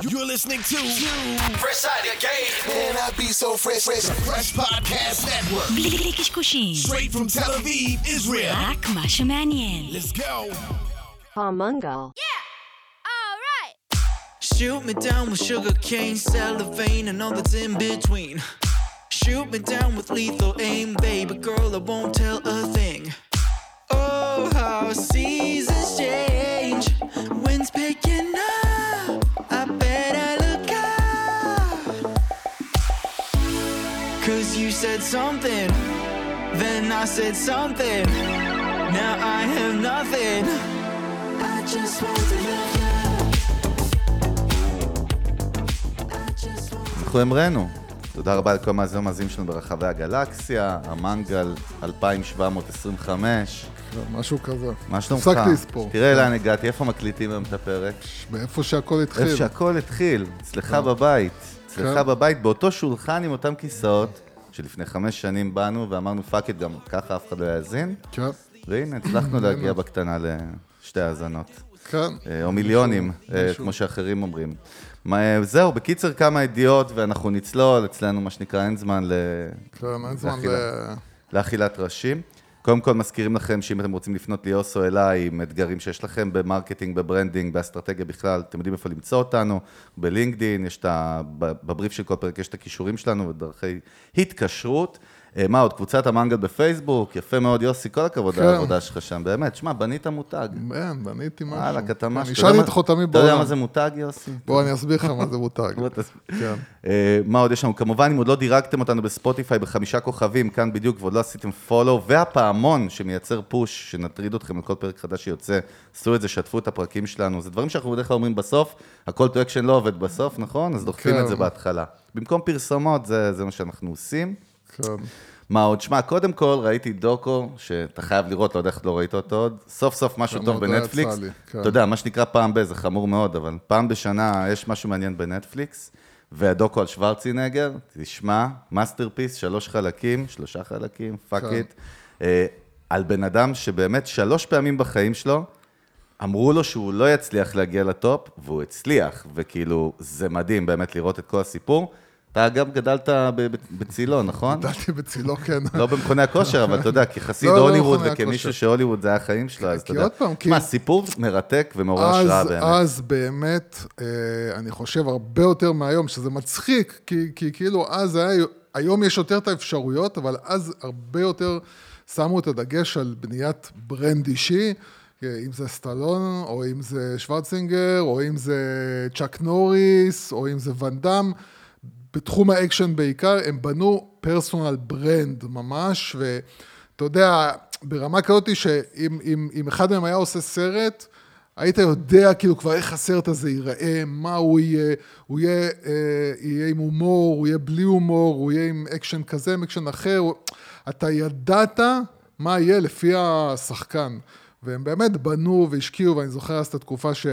You're listening to Fresh Out of Game. Man, I be so fresh, fresh. Fresh Podcast Network. בלי קשקושים, Straight from Tel Aviv, Israel. רק מה שמעניין. Let's go. Palmungal. Shoot me down with sugar cane, cellophane, and all that's in between. Shoot me down with lethal aim, baby girl, I won't tell a thing. Oh, how seasons Said something, then I said something. Now I have nothing. I just want to love you. אנחנו המראנו. תודה רבה לכל המאזינים המאזינים שלנו ברחבי הגלקסיה, המנגל 2725. משהו כזה. מה שלומך? הפסקתי לספור. תראה לאן הגעתי, איפה מקליטים היום את הפרק? מאיפה שהכל התחיל. איפה שהכל התחיל, אצלך בבית. אצלך כן. בבית, באותו שולחן עם אותם כיסאות, שלפני חמש שנים באנו ואמרנו fuck it, גם ככה אף אחד לא יאזין, כן, והנה, הצלחנו להגיע בקטנה לשתי האזנות. כן. אה, או מיליונים, אה. כמו שאחרים אומרים. אה, זהו, בקיצר כמה ידיעות ואנחנו נצלול, אצלנו מה שנקרא אין זמן ל... כן, אין זמן. ל... לאכילת ראשים. קודם כל מזכירים לכם שאם אתם רוצים לפנות ליוס או אליי עם אתגרים שיש לכם ב marketing, ב branding, באסטרטגיה בכלל, אתם יודעים איפה למצוא אותנו, בלינקדין, יש את ה... בבריף של כל פרק יש את הכישורים שלנו ודרכי התקשרות. אה, מה עוד, קבוצת המנגל בפייסבוק, יפה מאוד, יוסי, כל הכבוד כן. על העבודה שלך שם, באמת, שמע, בנית מותג. כן, בניתי משהו. וואלה, אתה אני משהו. השארתי את חותמי אתה יודע בעולם. מה זה מותג, יוסי? בוא, אני אסביר לך מה זה מותג. כן. אה, מה עוד יש לנו? כמובן, אם עוד לא דירגתם אותנו בספוטיפיי בחמישה כוכבים, כאן בדיוק, ועוד לא עשיתם פולו, והפעמון שמייצר פוש, שנטריד אתכם לכל פרק חדש שיוצא, עשו את זה, שתפו את הפרקים שלנו. זה דברים שאנחנו בדרך כלל אומרים בסוף, ה-call to action לא עובד בסוף, נכון? אז דוחפים כן. את זה בהתחלה. במקום פרסומות, זה מה שאנחנו עושים. כן. מה עוד? שמע, קודם כל ראיתי דוקו, שאתה חייב לראות, לא יודע איך לא ראית אותו עוד. סוף סוף משהו טוב לא בנטפליקס. לי, כן. אתה יודע, מה שנקרא פעם ב, זה חמור מאוד, אבל פעם בשנה יש משהו מעניין בנטפליקס. והדוקו על שוורצינגר, תשמע, masterpiece, שלוש חלקים, שלושה חלקים, fuck כן. it. על בן אדם שבאמת שלוש פעמים בחיים שלו, אמרו לו שהוא לא יצליח להגיע לטופ, והוא הצליח, וכאילו, זה מדהים באמת לראות את כל הסיפור. אתה גם גדלת בצילו, נכון? גדלתי בצילו, כן. לא במכוני הכושר, אבל אתה יודע, כחסיד לא, לא הוליווד וכמישהו. שהוליווד זה היה החיים שלו, אז אתה כי יודע. עוד פעם, כי- מה, סיפור מרתק ומעורר השראה באמת. אז באמת, אה, אני חושב הרבה יותר מהיום, שזה מצחיק, כי, כי כאילו אז היה, היום יש יותר את האפשרויות, אבל אז הרבה יותר שמו את הדגש על בניית brand אישי, אה, אם זה סטלון, או אם זה שוורצינגר, או אם זה צ'אק נוריס, או אם זה ואן דאם. בתחום האקשן בעיקר, הם בנו personal brand ממש, ואתה יודע, ברמה כזאת שאם אם, אם אחד מהם היה עושה סרט, היית יודע כאילו כבר איך הסרט הזה ייראה, מה הוא יהיה, הוא יהיה, אה, יהיה עם הומור, הוא יהיה בלי הומור, הוא יהיה עם אקשן כזה, עם אקשן אחר, הוא- אתה ידעת מה יהיה לפי השחקן. והם באמת בנו והשקיעו, ואני זוכר אז את התקופה ש...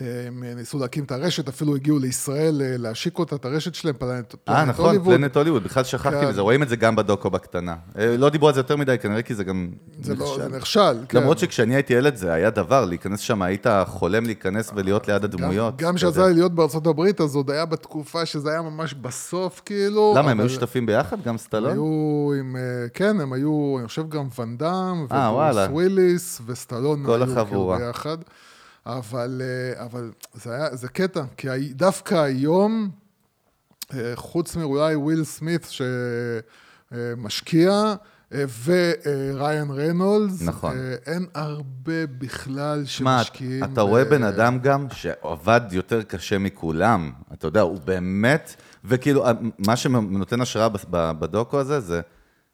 הם ניסו להקים את הרשת, אפילו הגיעו לישראל אה, להשיק אותה, את הרשת שלהם, פלנט אה, נכון, הוליווד. פלנט הוליווד, בכלל שכחתי כן. מזה, רואים את זה גם בדוקו בקטנה. אה, לא דיברו על זה יותר מדי, כנראה כי זה גם זה לא, נכשל. זה נכשל, כן. למרות שכשאני הייתי ילד זה היה דבר, להיכנס שם, היית חולם להיכנס ולהיות ליד הדמויות. גם. כשיצא לי להיות בארצות הברית, אז עוד היה בתקופה שזה היה ממש בסוף, כאילו. למה, הם היו שותפים ביחד, גם סטלון? היו עם, אה, כן, הם היו, אני חושב גם ואן דאם, אה, וסטלון כל היו החבורה. אבל, אה, אבל זה היה, זה קטע, כי דווקא היום, אה, חוץ מאולי וויל סמית שמשקיע, וריין ריינולדס, נכון. אה, אין הרבה בכלל שמע, שמשקיעים. אתה רואה בן אדם גם שעבד יותר קשה מכולם, אתה יודע, הוא באמת, וכאילו, מה שנותן השראה בדוקו הזה, זה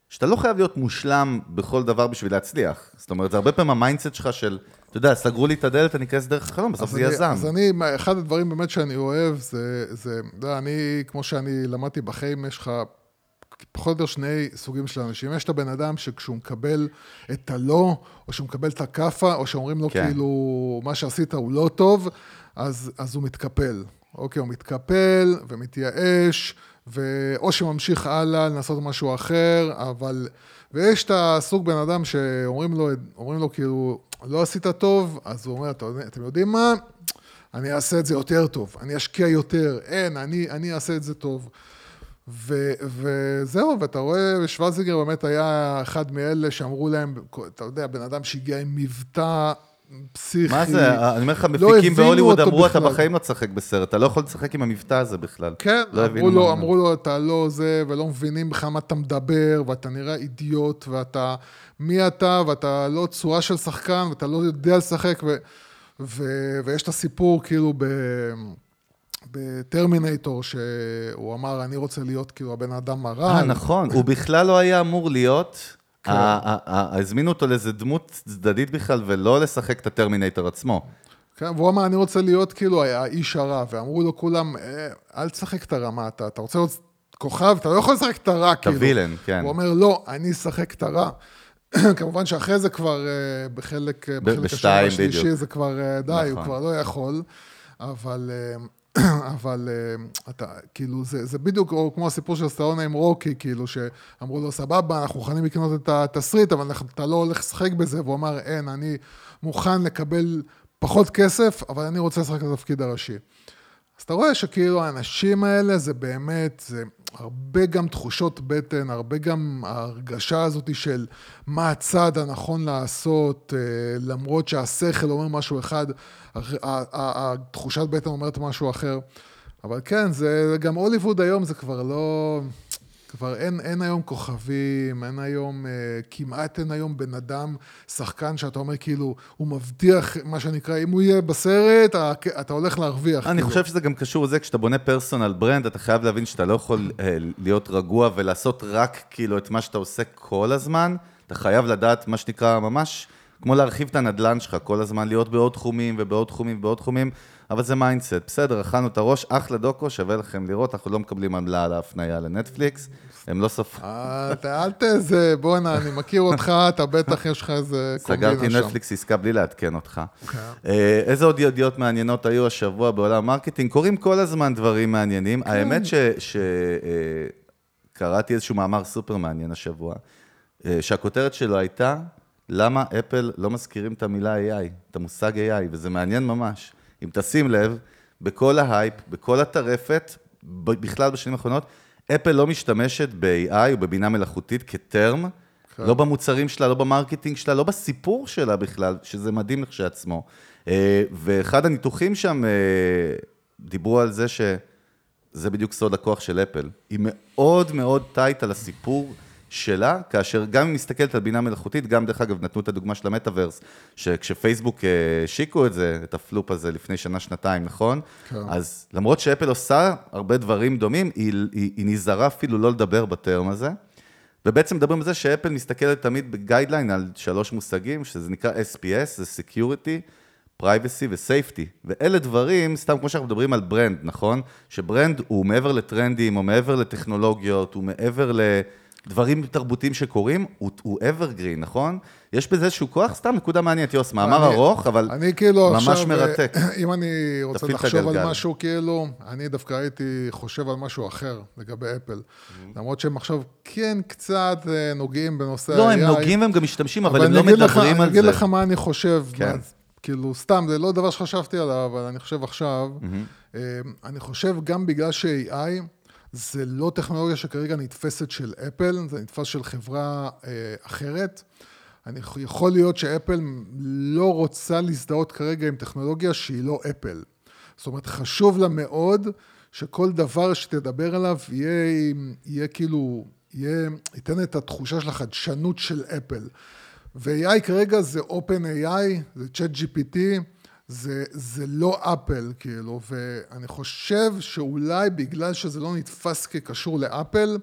שאתה לא חייב להיות מושלם בכל דבר בשביל להצליח. זאת אומרת, זה הרבה פעמים ה mindset שלך של, אתה יודע, סגרו לי את הדלת, אני אכנס דרך החלון, בסוף זה יזם. אז אני, אחד הדברים באמת שאני אוהב, זה, זה, אתה יודע, אני, כמו שאני למדתי בחיים, יש לך פחות או יותר שני סוגים של אנשים. יש את הבן אדם שכשהוא מקבל את הלא, או שהוא מקבל את הכאפה, או שאומרים לו כן. כאילו, מה שעשית הוא לא טוב, אז, אז הוא מתקפל. אוקיי, הוא מתקפל ומתייאש, ואו שממשיך הלאה לנסות משהו אחר, אבל... ויש את הסוג בן אדם שאומרים לו, לו כאילו, לא עשית טוב, אז הוא אומר, "אתה יודע- אתם יודעים מה? אני אעשה את זה יותר טוב, אני אשקיע יותר, אין, אני, אני אעשה את זה טוב. ו, וזהו, ואתה רואה, שוורצינגר באמת היה אחד מאלה שאמרו להם, אתה יודע, בן אדם שהגיע עם מבטא פסיכי. מה זה, אני אומר לך, לא מפיקים בהוליווד אמרו, אתה בכלל." בחיים לא תשחק בסרט, אתה לא יכול לשחק עם המבטא הזה בכלל. כן, לא אמרו לו. אמרו לו, אתה לא זה, ולא מבינים בכלל מה אתה מדבר, ואתה נראה אידיוט, ואתה, מי אתה, ואתה לא צורה של שחקן, ואתה לא יודע לשחק, ויש את הסיפור כאילו ב... בטרמינטור, שהוא אמר, אני רוצה להיות כאילו הבן אדם הרע. אה, נכון, הוא בכלל לא היה אמור להיות, הזמינו אותו לאיזה דמות צדדית בכלל, ולא לשחק את הטרמינטור עצמו. כן, והוא אמר, אני רוצה להיות כאילו האיש הרע, ואמרו לו כולם, "אה, אל תשחק את הרמה, אתה, אתה רוצה להיות כוכב, אתה לא יכול לשחק את הרע, כאילו. הווילן, כן. הוא אומר, לא, אני אשחק את הרע. כמובן שאחרי זה כבר, אה, בחלק, בחלק השני והשלישי, בדיוק. זה כבר, אה, די, הוא נכון. כבר לא יכול, אבל... אבל אה, אתה, כאילו, זה, זה בדיוק כמו הסיפור של סטאונה עם רוקי, כאילו, שאמרו לו, סבבה, אנחנו מוכנים לקנות את התסריט, אבל אתה לא הולך לשחק בזה, והוא אמר, אין, אני מוכן לקבל פחות כסף, אבל אני רוצה לשחק את התפקיד הראשי. אז אתה רואה שכאילו האנשים האלה זה באמת, זה הרבה גם תחושות בטן, הרבה גם ההרגשה הזאת של מה הצעד הנכון לעשות, אה, למרות שהשכל אומר משהו אחד, התחושת בטן אומרת משהו אחר. אבל כן, זה גם הוליווד היום זה כבר לא... כבר אין, אין היום כוכבים, אין היום, אה, כמעט אין היום בן אדם, שחקן שאתה אומר כאילו, הוא מבטיח, מה שנקרא, אם הוא יהיה בסרט, אתה הולך להרוויח. אני כאילו. חושב שזה גם קשור לזה, כשאתה בונה פרסונל ברנד, אתה חייב להבין שאתה לא יכול אה, להיות רגוע ולעשות רק כאילו את מה שאתה עושה כל הזמן. אתה חייב לדעת, מה שנקרא, ממש כמו להרחיב את הנדלן שלך, כל הזמן להיות בעוד תחומים ובעוד תחומים ובעוד תחומים, אבל זה mindset. בסדר, אכלנו את הראש, אחלה דוקו, שווה לכם לראות, אנחנו לא מקבלים עמלה על ההפניה לנטפליקס, הם לא סופרים. אה, אל תזה, בואנה, אני מכיר אותך, אתה בטח יש לך איזה קומבינה שם. סגרתי נטפליקס עסקה בלי לעדכן אותך. כן. אה, איזה עוד ידיעות מעניינות היו השבוע בעולם ה marketing? קורים כל הזמן דברים מעניינים. כן. האמת שקראתי איזשהו מאמר סופר מעניין השבוע, אה, שהכותרת שלו הייתה, למה אפל לא מזכירים את המילה AI, את המושג AI, וזה מעניין ממש. אם תשים לב, בכל ההייפ, בכל הטרפת, בכלל בשנים האחרונות, אפל לא משתמשת ב-AI או בבינה מלאכותית כ term, לא במוצרים שלה, לא ב marketing שלה, לא בסיפור שלה בכלל, שזה מדהים לכשעצמו. אה, ואחד הניתוחים שם, אה, דיברו על זה שזה בדיוק סוד הכוח של אפל. היא מאוד מאוד tight על הסיפור שלה, כאשר גם אם מסתכלת על בינה מלאכותית, גם דרך אגב נתנו את הדוגמה של המטאוורס, שכשפייסבוק אה, השיקו את זה, את הפלופ הזה לפני שנה, שנתיים, נכון? כן. אז למרות שאפל עושה הרבה דברים דומים, היא, היא, היא נזהרה אפילו לא לדבר ב term הזה. ובעצם מדברים על זה שאפל מסתכלת תמיד ב guideline על שלוש מושגים, שזה נקרא SPS, זה Security, Privacy ו-Safety. ואלה דברים, סתם כמו שאנחנו מדברים על brand, נכון? שברנד הוא מעבר לטרנדים, או מעבר לטכנולוגיות, הוא מעבר לדברים תרבותיים שקורים, הוא, הוא evergreen, נכון? יש בזה איזשהו כוח, סתם נקודה מעניינת, יוס, מאמר אני- ארוך, אבל אני כאילו ממש עכשיו, מרתק. אה, אם אני רוצה לחשוב על. משהו כאילו, אני דווקא הייתי חושב על משהו אחר לגבי אפל. Mm-hmm. למרות שהם עכשיו כן קצת אה, נוגעים בנושא ה-AI. לא, הם נוגעים והם גם משתמשים, אבל הם אני לא אגיד לך- מדברים על אני אגיד זה. לך מה אני חושב. כן. מה- כאילו, סתם, זה לא דבר שחשבתי עליו, אבל אני חושב עכשיו. אה, אני חושב גם בגלל ש-AI זה לא טכנולוגיה שכרגע נתפסת של אפל, זה נתפס של חברה אה, אחרת. אני יכול להיות שאפל לא רוצה להזדהות כרגע עם טכנולוגיה שהיא לא אפל. זאת אומרת, חשוב לה מאוד שכל דבר שתדבר עליו יהיה, יהיה כאילו, יהיה, ייתן את התחושה של החדשנות של אפל. ו-AI כרגע זה OpenAI, זה ChatGPT, זה, זה לא אפל, כאילו, ואני חושב שאולי בגלל שזה לא נתפס כקשור לאפל,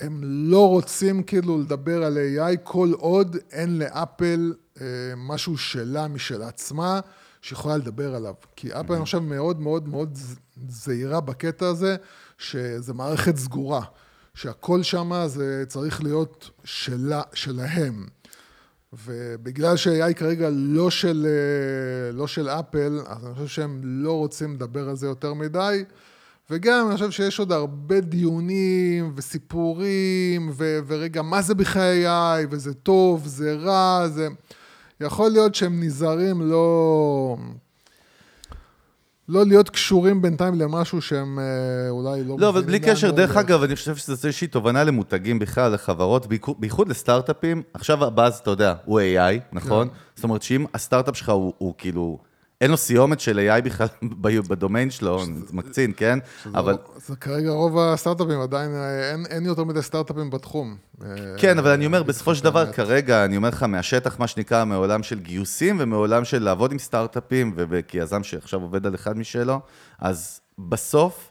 הם לא רוצים כאילו לדבר על AI כל עוד אין לאפל אה, משהו שלה משל עצמה שיכולה לדבר עליו. כי אפל, אני חושב, מאוד מאוד מאוד זהירה בקטע הזה, שזה מערכת סגורה, שהכל שם זה צריך להיות שלה, שלהם. ובגלל ש-AI כרגע לא של, אה, לא של אפל, אז אני חושב שהם לא רוצים לדבר על זה יותר מדי. וגם אני חושב שיש עוד הרבה דיונים וסיפורים, ו- ורגע, מה זה בכלל AI, וזה טוב, זה רע, זה... יכול להיות שהם נזהרים לא... לא להיות קשורים בינתיים למשהו שהם אה, אולי לא... לא, אבל בלי קשר, דרך. אגב, אני חושב שזו איזושהי תובנה למותגים בכלל, לחברות, בייחוד- בייחוד לסטארט-אפים. עכשיו הבאז, אתה יודע, הוא AI, נכון? כן. זאת אומרת שאם הסטארט-אפ שלך הוא הוא כאילו, אין לו סיומת של AI בכלל בדומיין שלו, זה מקצין, כן? אבל... זה כרגע רוב הסטארט-אפים, עדיין אה, אין, אין יותר מדי סטארט-אפים בתחום. אה, כן, אבל אני אומר, אה, בסופו של דבר. כרגע, אני אומר לך, מהשטח, מה שנקרא, מעולם של גיוסים ומעולם של לעבוד עם סטארט-אפים, וכיזם שעכשיו עובד על אחד משלו, אז בסוף,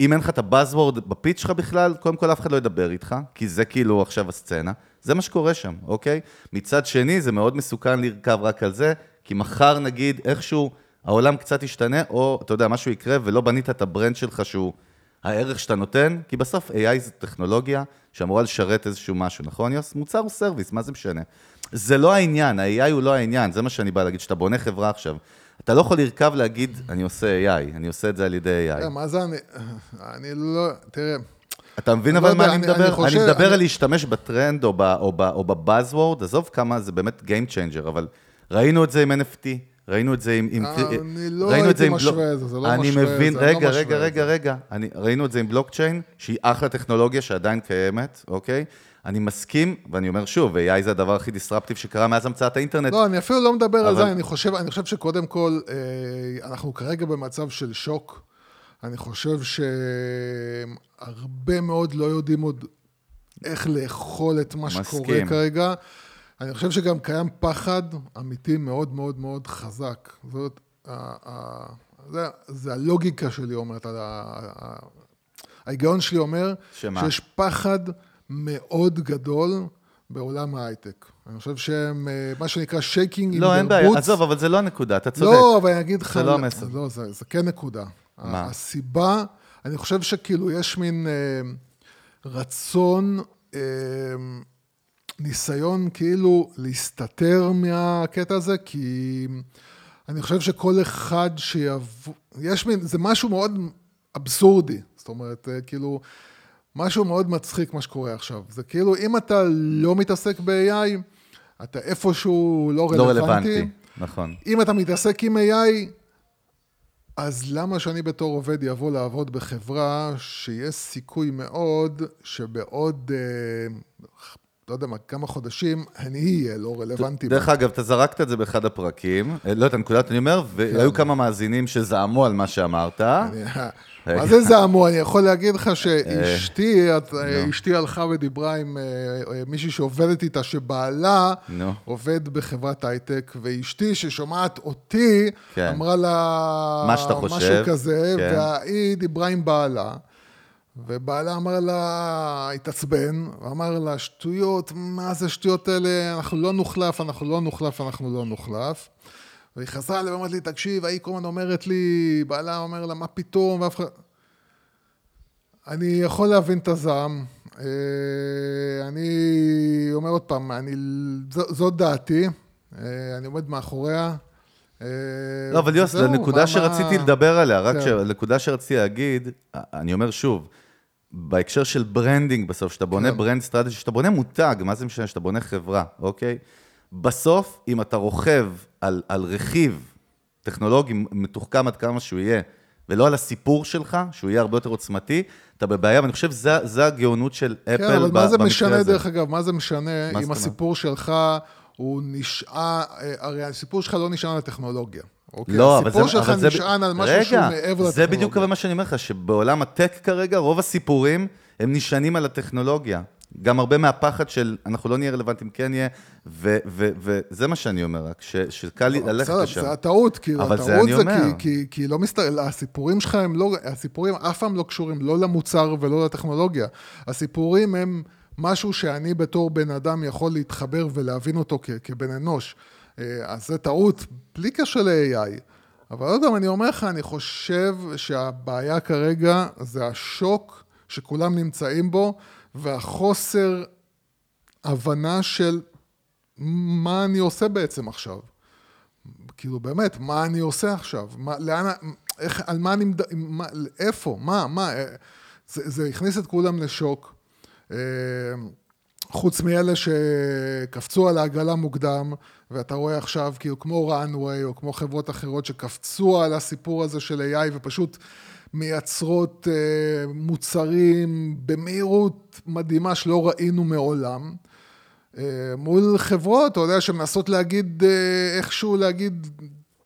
אם אין לך את ה buzzword ב pitch שלך בכלל, קודם כל אף אחד לא ידבר איתך, כי זה כאילו עכשיו הסצנה. זה מה שקורה שם, אוקיי? מצד שני, זה מאוד מסוכן לרכב רק על זה, כי מחר נגיד איכשהו העולם קצת ישתנה, או אתה יודע, משהו יקרה ולא בנית את ה brand שלך שהוא הערך שאתה נותן, כי בסוף AI זה טכנולוגיה שאמורה לשרת איזשהו משהו, נכון יוס? מוצר הוא service, מה זה משנה? זה לא העניין, ה-AI הוא לא העניין, זה מה שאני בא להגיד, שאתה בונה חברה עכשיו. אתה לא יכול לרכב להגיד, אני עושה AI, אני עושה את זה על ידי AI. אה, מה זה אני... אני לא... תראה, אתה מבין אני אבל לא מה אני מדבר? אני מדבר על להשתמש בטרנד או בבאזוורד, עזוב כמה זה באמת Game Changer, אבל ראינו את זה עם NFT, ראינו את זה עם... עם- אני לא את הייתי משווה את זה, זה לא אני משווה, מבין, זה רגע, רגע, את רגע. רגע, אני- ראינו את זה עם בלוקצ'יין, שהיא אחלה טכנולוגיה שעדיין קיימת, אוקיי? אני מסכים, ואני אומר שוב, AI זה הדבר הכי דיסרפטיב שקרה מאז המצאת האינטרנט. לא, אני אפילו לא מדבר על אבל- זה, אני חושב, אני חושב שקודם כל, אה, אנחנו כרגע במצב של שוק. אני חושב שהרבה מאוד לא יודעים עוד איך לאכול את מה שקורה מסכים. אני חושב שגם קיים פחד אמיתי מאוד מאוד מאוד חזק. זאת, זה, זה הלוגיקה שלי אומרת, ההיגיון שלי אומר שמה? שיש פחד מאוד גדול בעולם ההייטק. אני חושב שהם, אה, מה שנקרא שייקינג לא, אין בעיה, עזוב, אבל זה לא הנקודה, אתה צודק. לא, אבל אני אגיד לך... זה לא המסר. לא, זה, זה כן נקודה. מה? הסיבה, אני חושב שכאילו יש מין אה, רצון, אה, ניסיון כאילו להסתתר מהקטע הזה, כי אני חושב שכל אחד שיבוא... יש מין, זה משהו מאוד אבסורדי. זאת אומרת, אה, כאילו, משהו מאוד מצחיק מה שקורה עכשיו. זה כאילו, אם אתה לא מתעסק ב-AI, אתה איפשהו לא לא רלוונטי. רלוונטי, נכון. אם אתה מתעסק עם AI, אז למה שאני בתור עובד יבוא לעבוד בחברה שיש סיכוי מאוד שבעוד, אה, לא יודע מה, כמה חודשים, אני אהיה לא רלוונטי. דרך אגב, אתה זרקת את זה באחד הפרקים, אה, לא את הנקודת, אני אומר, והיו כמה מאזינים שזעמו על מה שאמרת. אני- מה זה זעמו? אני יכול להגיד לך שאשתי, את- נו. אשתי הלכה ודיברה עם אה, אה, מישהי שעובדת איתה, שבעלה. עובד בחברת הייטק, ואשתי ששומעת אותי, כן. אמרה לה משהו כזה, כן. והיא דיברה עם בעלה. ובעלה אמר לה, התעצבן, ואמר לה, שטויות, מה זה שטויות האלה, אנחנו לא נוחלף, אנחנו לא נוחלף, אנחנו לא נוחלף. והיא חזרה אליי ואומרת לי, תקשיב, ההיא כל הזמן אומרת לי, בעלה אומר לה, מה פתאום, ואף אחד... אני יכול להבין את הזעם. אה, אני אומר עוד פעם, אני, זאת דעתי, אה, אני עומד מאחוריה. אה, לא, אבל יוס, זהו, זו מה- נקודה שרציתי מה- לדבר עליה, רק כן. שרציתי להגיד, אני אומר שוב, בהקשר של branding בסוף, שאתה בונה כן. brand strategy, שאתה בונה מותג, מה זה משנה, שאתה בונה חברה, אוקיי? בסוף, אם אתה רוכב על, על רכיב טכנולוגי מתוחכם עד כמה שהוא יהיה, ולא על הסיפור שלך, שהוא יהיה הרבה יותר עוצמתי, אתה בבעיה, ואני חושב שזה הגאונות של אפל כן, אבל מה זה במקרה משנה, הזה. דרך אגב, מה זה משנה מה אם? הסיפור שלך הוא נשען, אה, הרי הסיפור שלך לא נשען על הטכנולוגיה. אוקיי? לא, אבל זה... הסיפור שלך זה- נשען על משהו שהוא רגע, מעבר לטכנולוגיה. זה בדיוק מה שאני אומר לך, שבעולם הטק כרגע, רוב הסיפורים הם נשענים על הטכנולוגיה. גם הרבה מהפחד של אנחנו לא נהיה רלוונטיים, כן נהיה, ו- וזה מה שאני אומר, רק ש- שקל לי ללכת בסדר, לשם. זה הטעות, כאילו, זה הטעות זה אומר. כי, כי, כי לא מסתכל, הסיפורים שלך הם לא, הסיפורים אף פעם לא קשורים לא למוצר ולא לטכנולוגיה. הסיפורים הם משהו שאני בתור בן אדם יכול להתחבר ולהבין אותו כ, כבן אנוש. אה, אז זה טעות, בלי קשר ל-AI. אבל עוד פעם, אני אומר לך, אני חושב שהבעיה כרגע זה השוק שכולם נמצאים בו, והחוסר הבנה של מה אני עושה בעצם עכשיו. כאילו באמת, מה אני עושה עכשיו? מה, לאן, איך, על מה אני, מד... איפה? מה, מה? אה, זה, זה הכניס את כולם לשוק. אה, חוץ מאלה שקפצו על העגלה מוקדם, ואתה רואה עכשיו כאילו כמו runway או כמו חברות אחרות שקפצו על הסיפור הזה של AI ופשוט מייצרות אה, מוצרים במהירות מדהימה שלא ראינו מעולם. אה, מול חברות, אתה יודע, שמנסות להגיד, אה, איכשהו להגיד,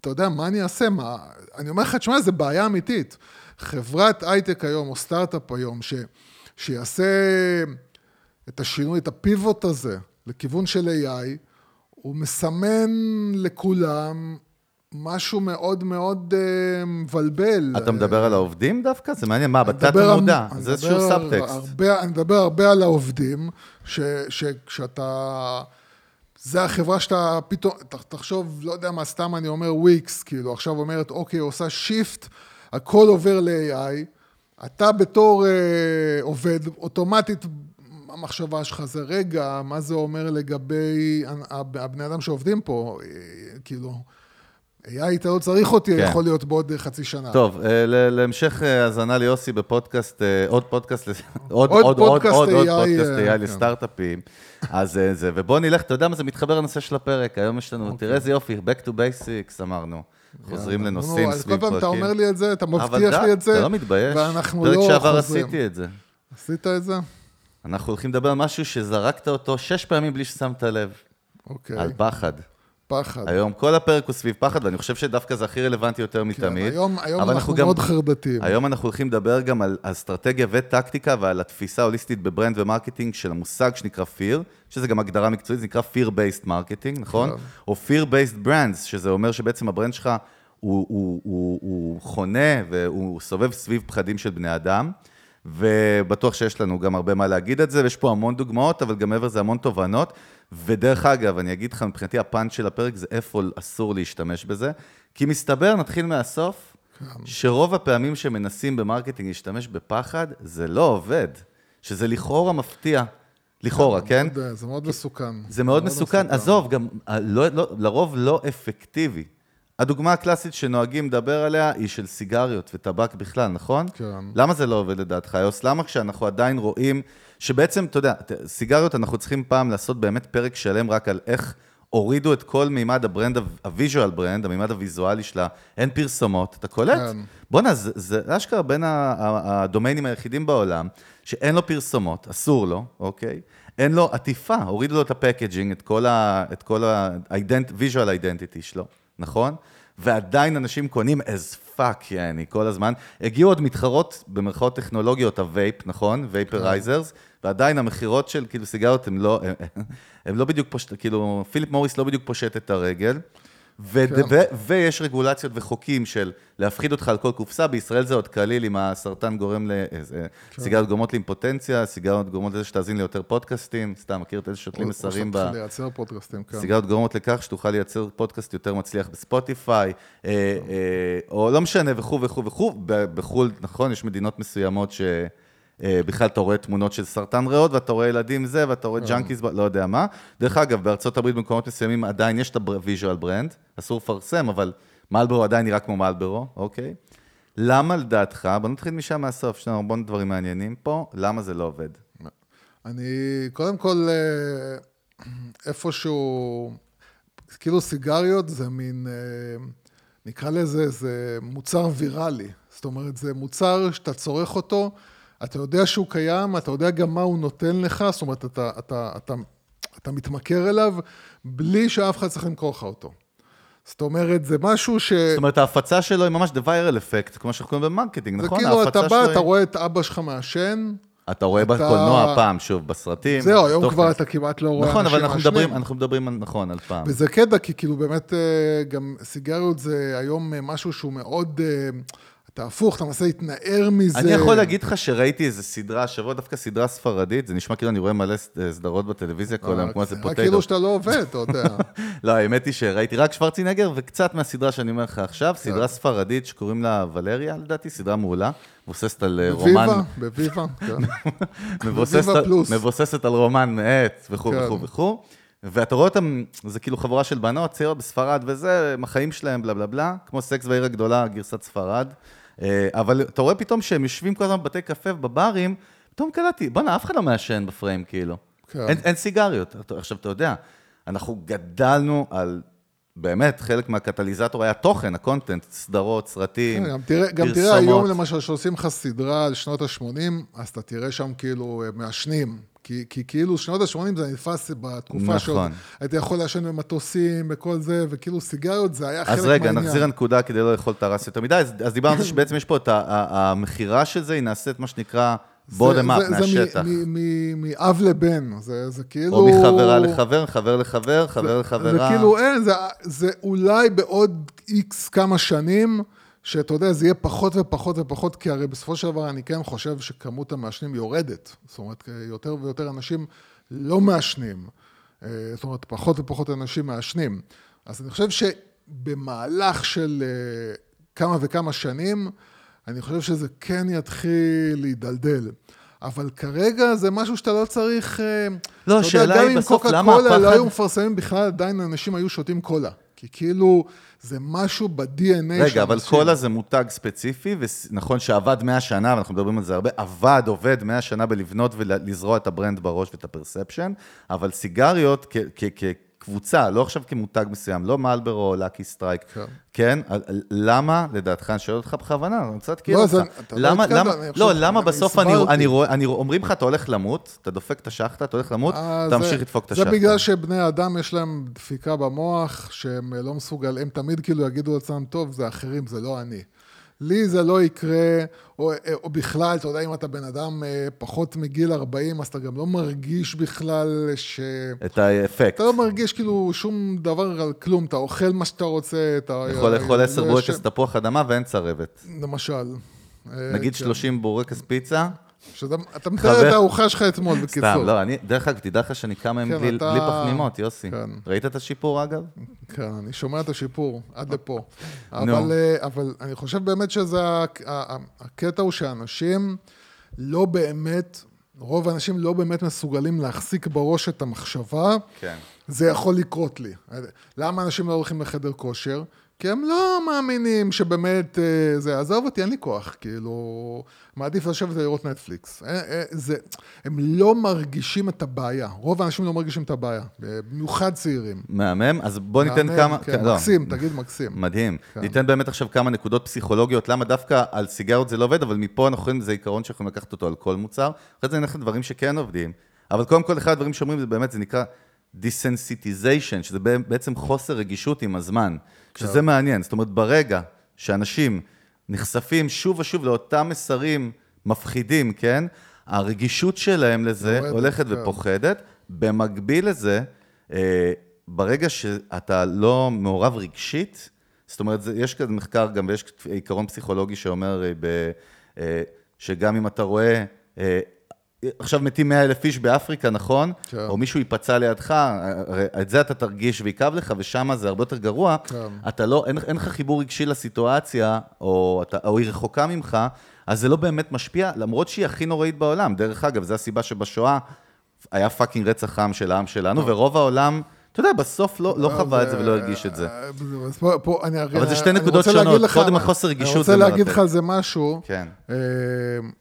אתה יודע, מה אני אעשה? מה... אני אומר לך, תשמע, זו בעיה אמיתית. חברת הייטק היום, או סטארט-אפ היום, ש... שיעשה את השינוי, את הפיבוט הזה, לכיוון של AI, הוא מסמן לכולם משהו מאוד מאוד uh, מבלבל. אתה מדבר על העובדים דווקא? זה מעניין, מה, בתת המודע? זה איזשהו סאבטקסט. אני מדבר הרבה על העובדים, שכשאתה... זה החברה שאתה פתאום, תחשוב, לא יודע מה, סתם אני אומר וויקס, כאילו, עכשיו אומרת, אוקיי, עושה shift, הכל עובר ל-AI, אתה בתור אה, עובד, אוטומטית המחשבה שלך זה, רגע, מה זה אומר לגבי הבני אדם שעובדים פה, אה, כאילו... AI, אתה לא צריך אותי, כן. יכול להיות בעוד חצי שנה. טוב, אה, להמשך אה, האזנה ליוסי בפודקאסט, עוד פודקאסט, עוד, עוד, עוד, פודקאסט עוד, AI, עוד פודקאסט AI כן. לסטארט-אפים. אז זה, ובוא נלך, אתה יודע מה זה מתחבר לנושא של הפרק, היום יש לנו, okay. אוקיי. תראה איזה יופי, Back to Basics, אמרנו. חוזרים לנושאים סביב פרקים. אז כל פעם אתה אומר לי את זה, אתה מבטיח לי את זה, לא. ואנחנו לא חוזרים. פרק שעבר עשיתי את זה. עשית את זה? אנחנו הולכים לדבר על משהו שזרקת אותו שש פעמים בלי ששמת לב. אוקיי. על פחד. פחד. היום כל הפרק הוא סביב פחד, ואני חושב שדווקא זה הכי רלוונטי יותר כן, מתמיד. כן, היום, היום אנחנו, אנחנו גם, מאוד חרדתיים. היום אנחנו הולכים לדבר גם על אסטרטגיה וטקטיקה ועל התפיסה ההוליסטית ב brand ו marketing של המושג שנקרא fear, שזה גם הגדרה מקצועית, זה נקרא fear-based marketing, נכון? כן. או fear-based brands, שזה אומר שבעצם הברנד שלך הוא, הוא, הוא, הוא חונה והוא סובב סביב פחדים של בני אדם. ובטוח שיש לנו גם הרבה מה להגיד את זה, ויש פה המון דוגמאות, אבל גם מעבר לזה המון תובנות. ודרך אגב, אני אגיד לך, מבחינתי הפאנץ' של הפרק זה איפה אסור להשתמש בזה, כי מסתבר, נתחיל מהסוף, כן. שרוב הפעמים שמנסים ב marketing להשתמש בפחד, זה לא עובד, שזה לכאורה מפתיע. לכאורה, כן? מאוד, זה מאוד מסוכן. זה מאוד מסוכן. עזוב, גם לא, לא, לרוב לא אפקטיבי. הדוגמה הקלאסית שנוהגים לדבר עליה היא של סיגריות וטבק בכלל, נכון? כן. למה זה לא עובד לדעתך, יוס? למה כשאנחנו עדיין רואים שבעצם, אתה יודע, סיגריות, אנחנו צריכים פעם לעשות באמת פרק שלם רק על איך הורידו את כל מימד ה brand, ה visual brand, המימד הוויזואלי שלה, אין פרסומות, אתה קולט? כן. בואנה, זה, זה אשכרה בין הדומיינים היחידים בעולם, שאין לו פרסומות, אסור לו, אוקיי? אין לו עטיפה, הורידו לו את ה packaging, את כל ה-visual identity שלו. נכון? ועדיין אנשים קונים as fuck, יעני, כל הזמן. הגיעו עוד מתחרות, במרכאות טכנולוגיות, ה vape, נכון? vaporizers, ועדיין המכירות של כאילו סיגריות הם לא, הם לא בדיוק פושט, כאילו, פיליפ מוריס לא בדיוק פושט את הרגל. כן. ויש רגולציות וחוקים של להפחיד אותך על כל קופסה, בישראל זה עוד קליל אם הסרטן גורם ל... כן. סיגריות גורמות לאימפוטנציה, סיגריות גורמות לזה שתאזין ליותר פודקאסטים, סתם, מכיר את איזה שותלים מסרים ב... או לייצר פודקאסטים, כן. סיגריות גורמות לכך שתוכל לייצר פודקאסט יותר מצליח בספוטיפיי, אה, אה, או לא משנה, וכו' וכו' וכו', בחו"ל, נכון, יש מדינות מסוימות ש... אה, בכלל אתה רואה תמונות של סרטן ריאות, ואתה רואה ילדים זה, ואתה רואה ג'אנקיז, לא יודע מה. דרך אגב, בארצות הברית במקומות מסוימים עדיין יש את ה visual brand, אסור לפרסם, אבל מלברו עדיין נראה כמו מלברו, אוקיי? למה לדעתך, בוא נתחיל משם מהסוף, יש לנו המון דברים מעניינים פה, למה זה לא עובד? אני, קודם כל, אה, איפשהו, כאילו סיגריות זה מין, אה, נקרא לזה, זה מוצר ויראלי. זאת אומרת, זה מוצר שאתה צורך אותו, אתה יודע שהוא קיים, אתה יודע גם מה הוא נותן לך, זאת אומרת, אתה, אתה, אתה, אתה מתמכר אליו בלי שאף אחד צריך למכור לך אותו. זאת אומרת, זה משהו ש... זאת אומרת, ההפצה שלו היא ממש the viral effect, כמו שאנחנו קוראים ב marketing, נכון? זה כאילו, אתה בא, אתה רואה את אבא שלך מעשן, אתה רואה אתה... בקולנוע פעם, שוב, בסרטים. זהו, היום כבר אתה כמעט לא רואה נכון, אנשים מעשנים. נכון, אבל אנחנו מדברים, נכון, על פעם. וזה קטע, כי כאילו באמת אה, גם סיגריות זה היום אה, משהו שהוא מאוד... אה, אתה הפוך, אתה מנסה להתנער מזה. אני יכול להגיד לך שראיתי איזה סדרה, השבוע דווקא סדרה ספרדית, זה נשמע כאילו אני רואה מלא סדרות בטלוויזיה כל היום, כמו איזה פוטטו. כאילו שאתה לא עובד, אתה יודע. לא, האמת היא שראיתי רק שוורצינגר, וקצת מהסדרה שאני אומר לך עכשיו, כן. סדרה ספרדית שקוראים לה ולריה, לדעתי, סדרה מעולה, מבוססת על אה, רומן... בוויבה, כן. מבוססת על רומן מעט, וכו' כן. וכו' וכו'. ואתה רואה אותם, זה כאילו חבורה של בנות צעירות בספרד וזה, החיים שלהם, בלה בלה בלה, כמו סקס בעיר הגדולה, גרסת ספרד. אה, אבל אתה רואה פתאום שהם יושבים כל הזמן בבתי קפה ובברים, פתאום קלטתי, בואנה, אף אחד לא מעשן ב frame, כאילו. כן. אין, אין סיגריות. עכשיו, אתה יודע, אנחנו גדלנו על... באמת, חלק מהקטליזטור היה תוכן, ה content, סדרות, סרטים, כן, גם תראה, גם תראה היום למשל, שעושים לך סדרה על שנות ה-80, אז אתה תראה שם כאילו אה, מעשנים. כי, כי כאילו שנות ה-80 זה נתפס בתקופה נכון. שעוד היית יכול לעשן במטוסים, בכל זה, וכאילו סיגריות זה היה חלק אז מהעניין. רגע, נחזיר לנקודה כדי לא לאכול את הרס יותר מדי. אז, אז דיברנו זה שבעצם יש פה את המכירה של זה, היא נעשית מה שנקרא בודם אפ זה- זה מהשטח. מ- מאב לבן, זה, זה כאילו... או מחברה לחבר, חבר לחבר, חבר לחברה. זה כאילו אין, זה, זה אולי בעוד איקס כמה שנים, שאתה יודע, זה יהיה פחות ופחות ופחות, כי הרי בסופו של דבר אני כן חושב שכמות המעשנים יורדת. זאת אומרת, יותר ויותר אנשים לא מעשנים. אה, זאת אומרת, פחות ופחות אנשים מעשנים. אז אני חושב שבמהלך של אה, כמה וכמה שנים, אני חושב שזה כן יתחיל להידלדל. אבל כרגע זה משהו שאתה לא צריך... אה, לא, השאלה היא גם אם בסוף, קוקה למה קולה לא הפחד- היו מפרסמים בכלל, עדיין אנשים היו שותים קולה. כי כאילו, זה משהו ב-DNA של רגע, אבל אנשים. קולה זה מותג ספציפי, ונכון שעבד 100 שנה, ואנחנו מדברים על זה הרבה, עבד, עובד 100 שנה בלבנות ולזרוע את ה brand בראש ואת ה perception, אבל סיגריות כ- כ- כקבוצה, לא עכשיו כמותג מסוים, לא מלברו או לקי סטרייק, כן. כן? למה, לדעתך, אני שואל אותך בכוונה, אני רוצה לאתגר לא, אותך. אתה לא למה, למה, לא, למה בסוף אני, רואה, אני, אומרים לך, אתה הולך למות, אתה דופק את השאכטה, אתה הולך למות, אה, תמשיך לדפוק את השאכטה. זה בגלל שבני אדם יש להם דפיקה במוח, שהם לא מסוגל, הם תמיד כאילו יגידו לעצמם, טוב, זה אחרים, זה לא אני. לי זה לא יקרה, או, או בכלל, אתה יודע, אם אתה בן אדם אה, פחות מגיל 40, אז אתה גם לא מרגיש בכלל ש... את האפקט. אתה לא מרגיש כאילו שום דבר על כלום, אתה אוכל מה שאתה רוצה, אתה... יכול לאכול לא עשר ישן- בורקס תפוח אדמה ואין צרבת. למשל. אה, נגיד כן. 30 בורקס פיצה, שאתה אתה מתאר את הארוחה שלך אתמול, בקיצור. סתם, לא, אני, דרך אגב, תדע לך שאני כמה ימים כן, בלי, פחמימות, יוסי. כן. ראית את השיפור, אגב? כן, אני שומע את השיפור עד לפה. אבל, אה, אבל אני חושב באמת שזה, הקטע הוא שאנשים לא באמת, רוב האנשים לא באמת מסוגלים להחזיק בראש את המחשבה, כן. זה יכול לקרות לי. למה אנשים לא הולכים לחדר כושר? כי הם לא מאמינים שבאמת אה, זה, עזוב אותי, אין לי כוח, כאילו, מעדיף לשבת ולראות נטפליקס. אה, אה, זה, הם לא מרגישים את הבעיה, רוב האנשים לא מרגישים את הבעיה, במיוחד צעירים. מהמם, אז בוא ניתן מהמם, כמה... כן, לא, מקסים, תגיד מקסים. מדהים. כן. ניתן באמת עכשיו כמה נקודות פסיכולוגיות, למה דווקא על סיגריות זה לא עובד, אבל מפה אנחנו יכולים, זה עיקרון שאנחנו לקחת אותו על כל מוצר. אחרי זה נלך לדברים שכן עובדים. אבל קודם כל, אחד הדברים שאומרים זה באמת, זה נקרא desensitization, שזה בעצם חוסר רגישות עם הזמן. כן. שזה מעניין, זאת אומרת, ברגע שאנשים נחשפים שוב ושוב לאותם מסרים מפחידים, כן? הרגישות שלהם לזה הולכת כן. ופוחדת. במקביל לזה, אה, ברגע שאתה לא מעורב רגשית, זאת אומרת, זה, יש כזה מחקר גם, ויש עיקרון פסיכולוגי שאומר אה, ב, אה, שגם אם אתה רואה, אה, עכשיו מתים 100 אלף איש באפריקה, נכון? כן. או מישהו ייפצע לידך, את זה אתה תרגיש ויכאב לך, ושם זה הרבה יותר גרוע. כן. אתה לא, אין, אין לך חיבור רגשי לסיטואציה, או, אתה, או היא רחוקה ממך, אז זה לא באמת משפיע, למרות שהיא הכי נוראית בעולם. דרך אגב, זו הסיבה שבשואה היה fucking רצח עם של העם שלנו, ורוב העולם, אתה יודע, בסוף לא, לא חווה את זה ולא הרגיש את זה. אז פה, פה אני, אבל זה שתי נקודות שונות. לך- קודם החוסר רגישות אני רוצה להגיד. לך על זה משהו. כן. אה,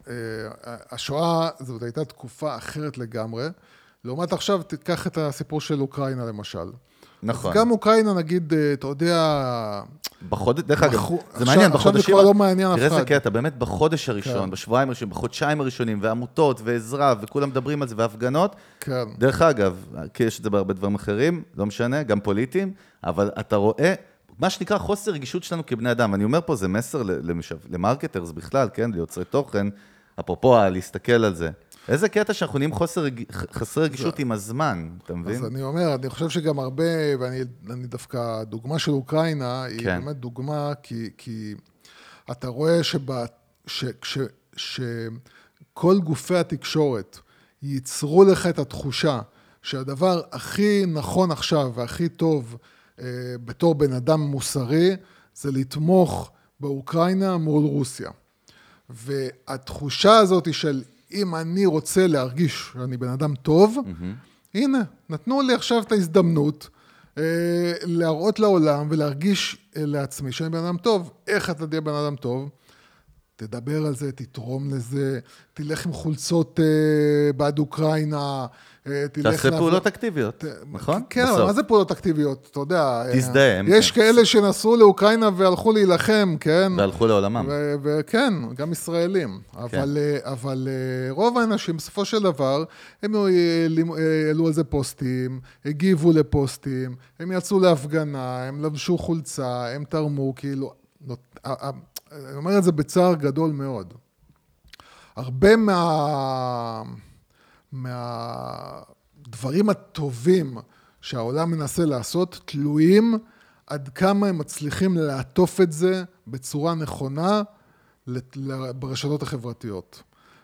אה, השואה זאת הייתה תקופה אחרת לגמרי. לעומת עכשיו, תיקח את הסיפור של אוקראינה למשל. נכון. אז גם אוקראינה, נגיד, אה, אתה יודע, בחודש, דרך אגב, בחו- זה עכשיו- מעניין, עכשיו זה בחודשים... כבר לא מעניין אף תראה איזה אחד. קטע, באמת בחודש הראשון, כן. בשבועיים הראשונים, בחודשיים הראשונים, ועמותות, ועזרה, וכולם מדברים על זה, והפגנות. כן. דרך אגב, כי יש את זה בהרבה דברים אחרים, לא משנה, גם פוליטיים, אבל אתה רואה, מה שנקרא חוסר רגישות שלנו כבני אדם, ואני אומר פה, זה מסר למרקטרס בכלל, כן, ליוצרי תוכן, אפרופו להסתכל על זה. איזה קטע שאנחנו נהיים חסרי רגישות עם הזמן, אתה מבין? אז אני אומר, אני חושב שגם הרבה, ואני אני דווקא, הדוגמה של אוקראינה, היא כן. באמת דוגמה, כי, כי אתה רואה שכל גופי התקשורת ייצרו לך את התחושה שהדבר הכי נכון עכשיו והכי טוב אה, בתור בן אדם מוסרי, זה לתמוך באוקראינה מול רוסיה. והתחושה הזאת של אם אני רוצה להרגיש שאני בן אדם טוב, הנה, נתנו לי עכשיו את ההזדמנות אה, להראות לעולם ולהרגיש אה, לעצמי שאני בן אדם טוב. איך אתה תהיה בן אדם טוב? תדבר על זה, תתרום לזה, תלך עם חולצות אה, בעד אוקראינה, תלך... תעשה פעולות אקטיביות, נכון? כן, אבל. מה זה פעולות אקטיביות? אתה יודע... אה, תזדהם, יש כן. כאלה שנסעו לאוקראינה והלכו להילחם, כן? והלכו לעולמם. ו- וכן, גם ישראלים. כן. אבל, אה, אבל אה, רוב האנשים, בסופו של דבר, הם אה, אה, העלו על זה פוסטים, הגיבו לפוסטים, הם יצאו להפגנה, הם לבשו חולצה, הם תרמו, כאילו... אה, אה, אני אומר את זה בצער גדול מאוד. הרבה מה... מהדברים הטובים שהעולם מנסה לעשות תלויים עד כמה הם מצליחים לעטוף את זה בצורה נכונה ברשתות החברתיות.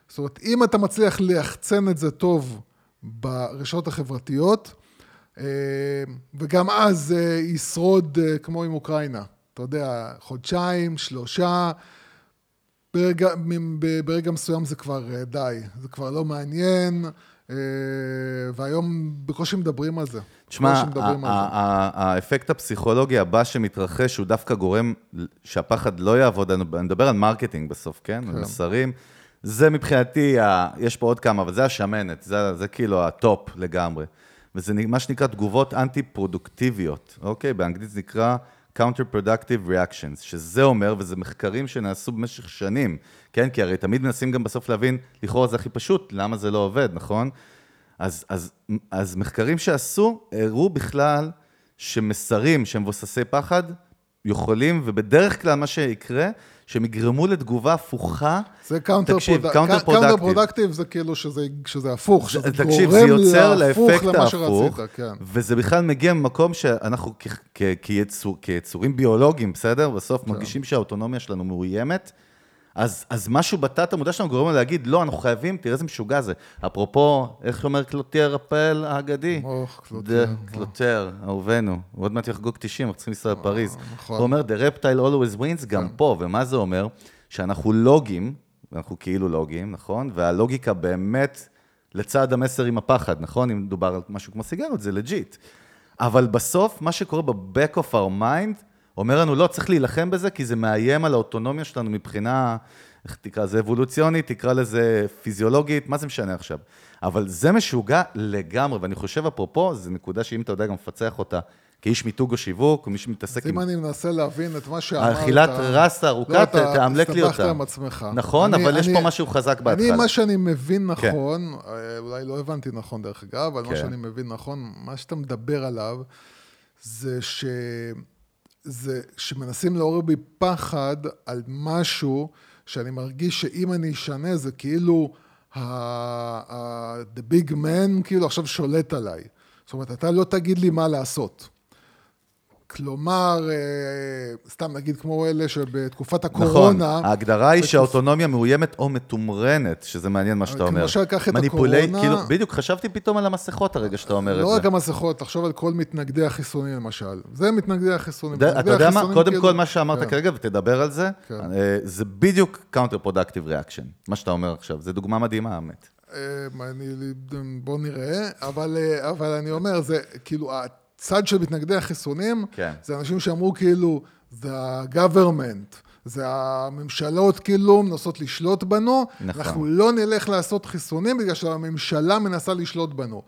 זאת אומרת, אם אתה מצליח ליחצן את זה טוב ברשתות החברתיות, אה, וגם אז זה ישרוד אה, כמו עם אוקראינה. אתה יודע, חודשיים, שלושה, ברגע, ברגע מסוים זה כבר אה, די, זה כבר לא מעניין, אה, והיום בקושי מדברים על זה. תשמע, האפקט הפסיכולוגי הבא שמתרחש, הוא דווקא גורם שהפחד לא יעבוד, אני מדבר על marketing בסוף, כן? על מסרים. זה מבחינתי, יש פה עוד כמה, אבל זה השמנת, זה, זה כאילו ה top לגמרי. וזה מה שנקרא תגובות אנטי-פרודוקטיביות, אוקיי? באנגלית זה נקרא counter-productive reactions, שזה אומר, וזה מחקרים שנעשו במשך שנים, כן? כי הרי תמיד מנסים גם בסוף להבין, לכאורה זה הכי פשוט, למה זה לא עובד, נכון? אז, אז, אז מחקרים שעשו, הראו בכלל שמסרים שהם מבוססי פחד, יכולים, ובדרך כלל מה שיקרה, שהם יגרמו לתגובה הפוכה. זה counter counter productive. productive זה כאילו שזה, שזה הפוך, שזה תקשיב, גורם זה יוצר להפוך למה שרצית, כן. וזה בכלל מגיע ממקום שאנחנו כ- כ- כיצור, כיצורים ביולוגיים, בסדר? בסוף כן. מרגישים שהאוטונומיה שלנו מאוימת. אז, אז משהו בתת המודע שלנו גורם לנו להגיד, לא, אנחנו חייבים, תראה איזה משוגע זה. אפרופו, איך אומר קלוטייר הפעל האגדי? אוח, וואו. קלוטייר, אהובנו. הוא עוד מעט יחגוג 90, אנחנו צריכים לנסוע לפריז. נכון. הוא אומר, The reptile always wins, גם פה, ומה זה אומר? שאנחנו לוגים, אנחנו כאילו לוגים, נכון? והלוגיקה באמת לצד המסר עם הפחד, נכון? אם מדובר על משהו כמו סיגריות, זה legit. אבל בסוף, מה שקורה ב-back of our mind, אומר לנו, לא, צריך להילחם בזה, כי זה מאיים על האוטונומיה שלנו מבחינה, איך תקרא לזה, אבולוציונית, תקרא לזה פיזיולוגית, מה זה משנה עכשיו? אבל זה משוגע לגמרי, ואני חושב, אפרופו, זו נקודה שאם אתה יודע גם לפצח אותה, כאיש מיתוג או שיווק, או מי שמתעסק אז אם עם... אני מנסה להבין את מה שאמרת... האכילת רס הארוכה, לא, אתה תאמלק לי הסתבכת אותה. עם עצמך. נכון, אני- אבל יש אני- פה משהו חזק בהתחלה. אני, מה שאני מבין כן. נכון, אה, אולי לא הבנתי נכון דרך אגב, אבל מה כן. שאני מבין נכון, מה שאתה מדבר עליו, זה ש... זה שמנסים לעורר בי פחד על משהו שאני מרגיש שאם אני אשנה זה כאילו ה- ה- the big man כאילו עכשיו שולט עליי. זאת אומרת, אתה לא תגיד לי מה לעשות. כלומר, אה, סתם נגיד כמו אלה שבתקופת נכון, הקורונה... ההגדרה היא שהאוטונומיה מאוימת או מתומרנת, שזה מעניין מה שאתה כמו אומר. שלקח את מניפולי- הקורונה- כאילו, בדיוק, חשבתי פתאום על המסכות הרגע שאתה אומר את לא זה. רק המסכות, תחשוב על כל מתנגדי החיסונים למשל. זה מתנגדי החיסונים. אתה יודע מה? קודם כאילו- כל, מה שאמרת כן. כרגע, ותדבר על זה, כן. אה, זה בדיוק counter-productive reaction, מה שאתה אומר עכשיו. זו דוגמה מדהימה, האמת. אה, בוא נראה, אבל, אה, אבל אני אומר, זה כאילו, הצד של מתנגדי החיסונים, כן. זה אנשים שאמרו כאילו, זה ה-government, זה הממשלות כאילו מנסות לשלוט בנו, נכון. אנחנו לא נלך לעשות חיסונים בגלל שהממשלה מנסה לשלוט בנו.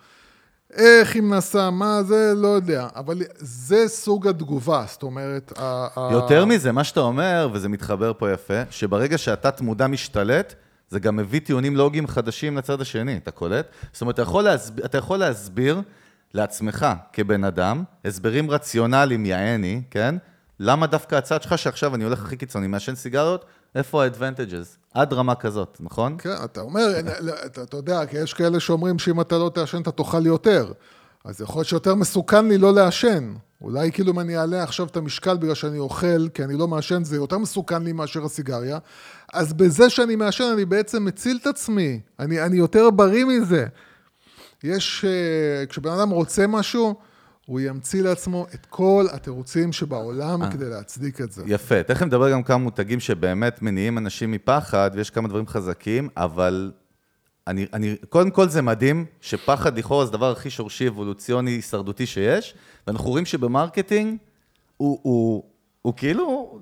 איך היא מנסה, מה זה, לא יודע, אבל זה סוג התגובה, זאת אומרת... ה- ה- יותר מזה, מה שאתה אומר, וזה מתחבר פה יפה, שברגע שהתת מודע משתלט, זה גם מביא טיעונים לוגיים חדשים לצד השני, אתה קולט? זאת אומרת, אתה יכול, להסביר, אתה יכול להסביר לעצמך כבן אדם, הסברים רציונליים, יעני, כן? למה דווקא הצד שלך, שעכשיו אני הולך הכי קיצוני, מעשן סיגריות, איפה ה-advantages? עד רמה כזאת, נכון? כן, אתה אומר, אתה, אתה יודע, כי יש כאלה שאומרים שאם אתה לא תעשן, אתה תאכל יותר. אז יכול להיות שיותר מסוכן לי לא לעשן. אולי כאילו אם אני אעלה עכשיו את המשקל בגלל שאני אוכל, כי אני לא מעשן, זה יותר מסוכן לי מאשר הסיגריה. אז בזה שאני מעשן, אני בעצם מציל את עצמי. אני, אני יותר בריא מזה. יש, אה, כשבן אדם רוצה משהו, הוא ימציא לעצמו את כל התירוצים שבעולם כדי להצדיק את זה. יפה, תכף נדבר גם כמה מותגים שבאמת מניעים אנשים מפחד, ויש כמה דברים חזקים, אבל אני, אני, קודם כל זה מדהים שפחד לכאורה זה הדבר הכי שורשי, אבולוציוני, הישרדותי שיש, ואנחנו רואים שב marketing הוא, הוא, הוא כאילו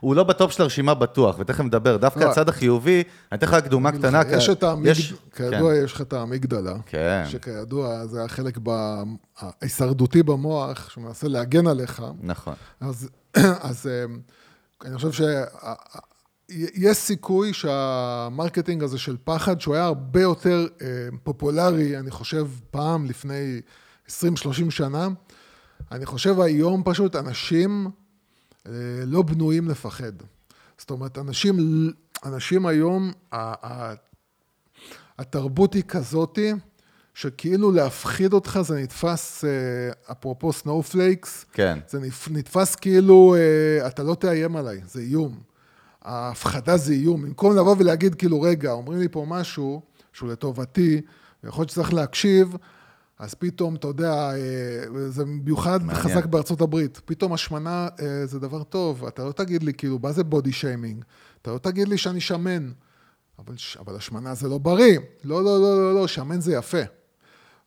הוא לא ב top של הרשימה בטוח, ותכף נדבר. דווקא לא. הצד החיובי, אני אתן לך רק דוגמה קטנה. יש כי- את האמיגדלה, יש- כידוע, כן. יש לך את האמיגדלה. כן. שכידוע, זה החלק ב- ההישרדותי במוח, שמנסה להגן עליך. נכון. אז, אז אמ, אני חושב שיש סיכוי שהמרקטינג הזה של פחד, שהוא היה הרבה יותר אה, פופולרי, אני חושב, פעם, לפני 20-30 שנה, אני חושב היום פשוט אנשים לא בנויים לפחד. זאת אומרת, אנשים, אנשים היום, ה- ה- התרבות היא כזאתי, שכאילו להפחיד אותך זה נתפס, אה, אפרופו snowflakes, כן. זה נתפ- נתפס כאילו, אה, אתה לא תאיים עליי, זה איום. ההפחדה זה איום. במקום לבוא ולהגיד, כאילו, רגע, אומרים לי פה משהו שהוא לטובתי, ויכול להיות שצריך להקשיב, אז פתאום, אתה יודע, אה, זה במיוחד מעניין. חזק בארצות הברית. פתאום השמנה אה, זה דבר טוב, אתה לא תגיד לי, כאילו, מה זה body shaming? אתה לא תגיד לי שאני שמן. אבל, אבל השמנה זה לא בריא. לא, לא, לא, לא, לא, שמן זה יפה.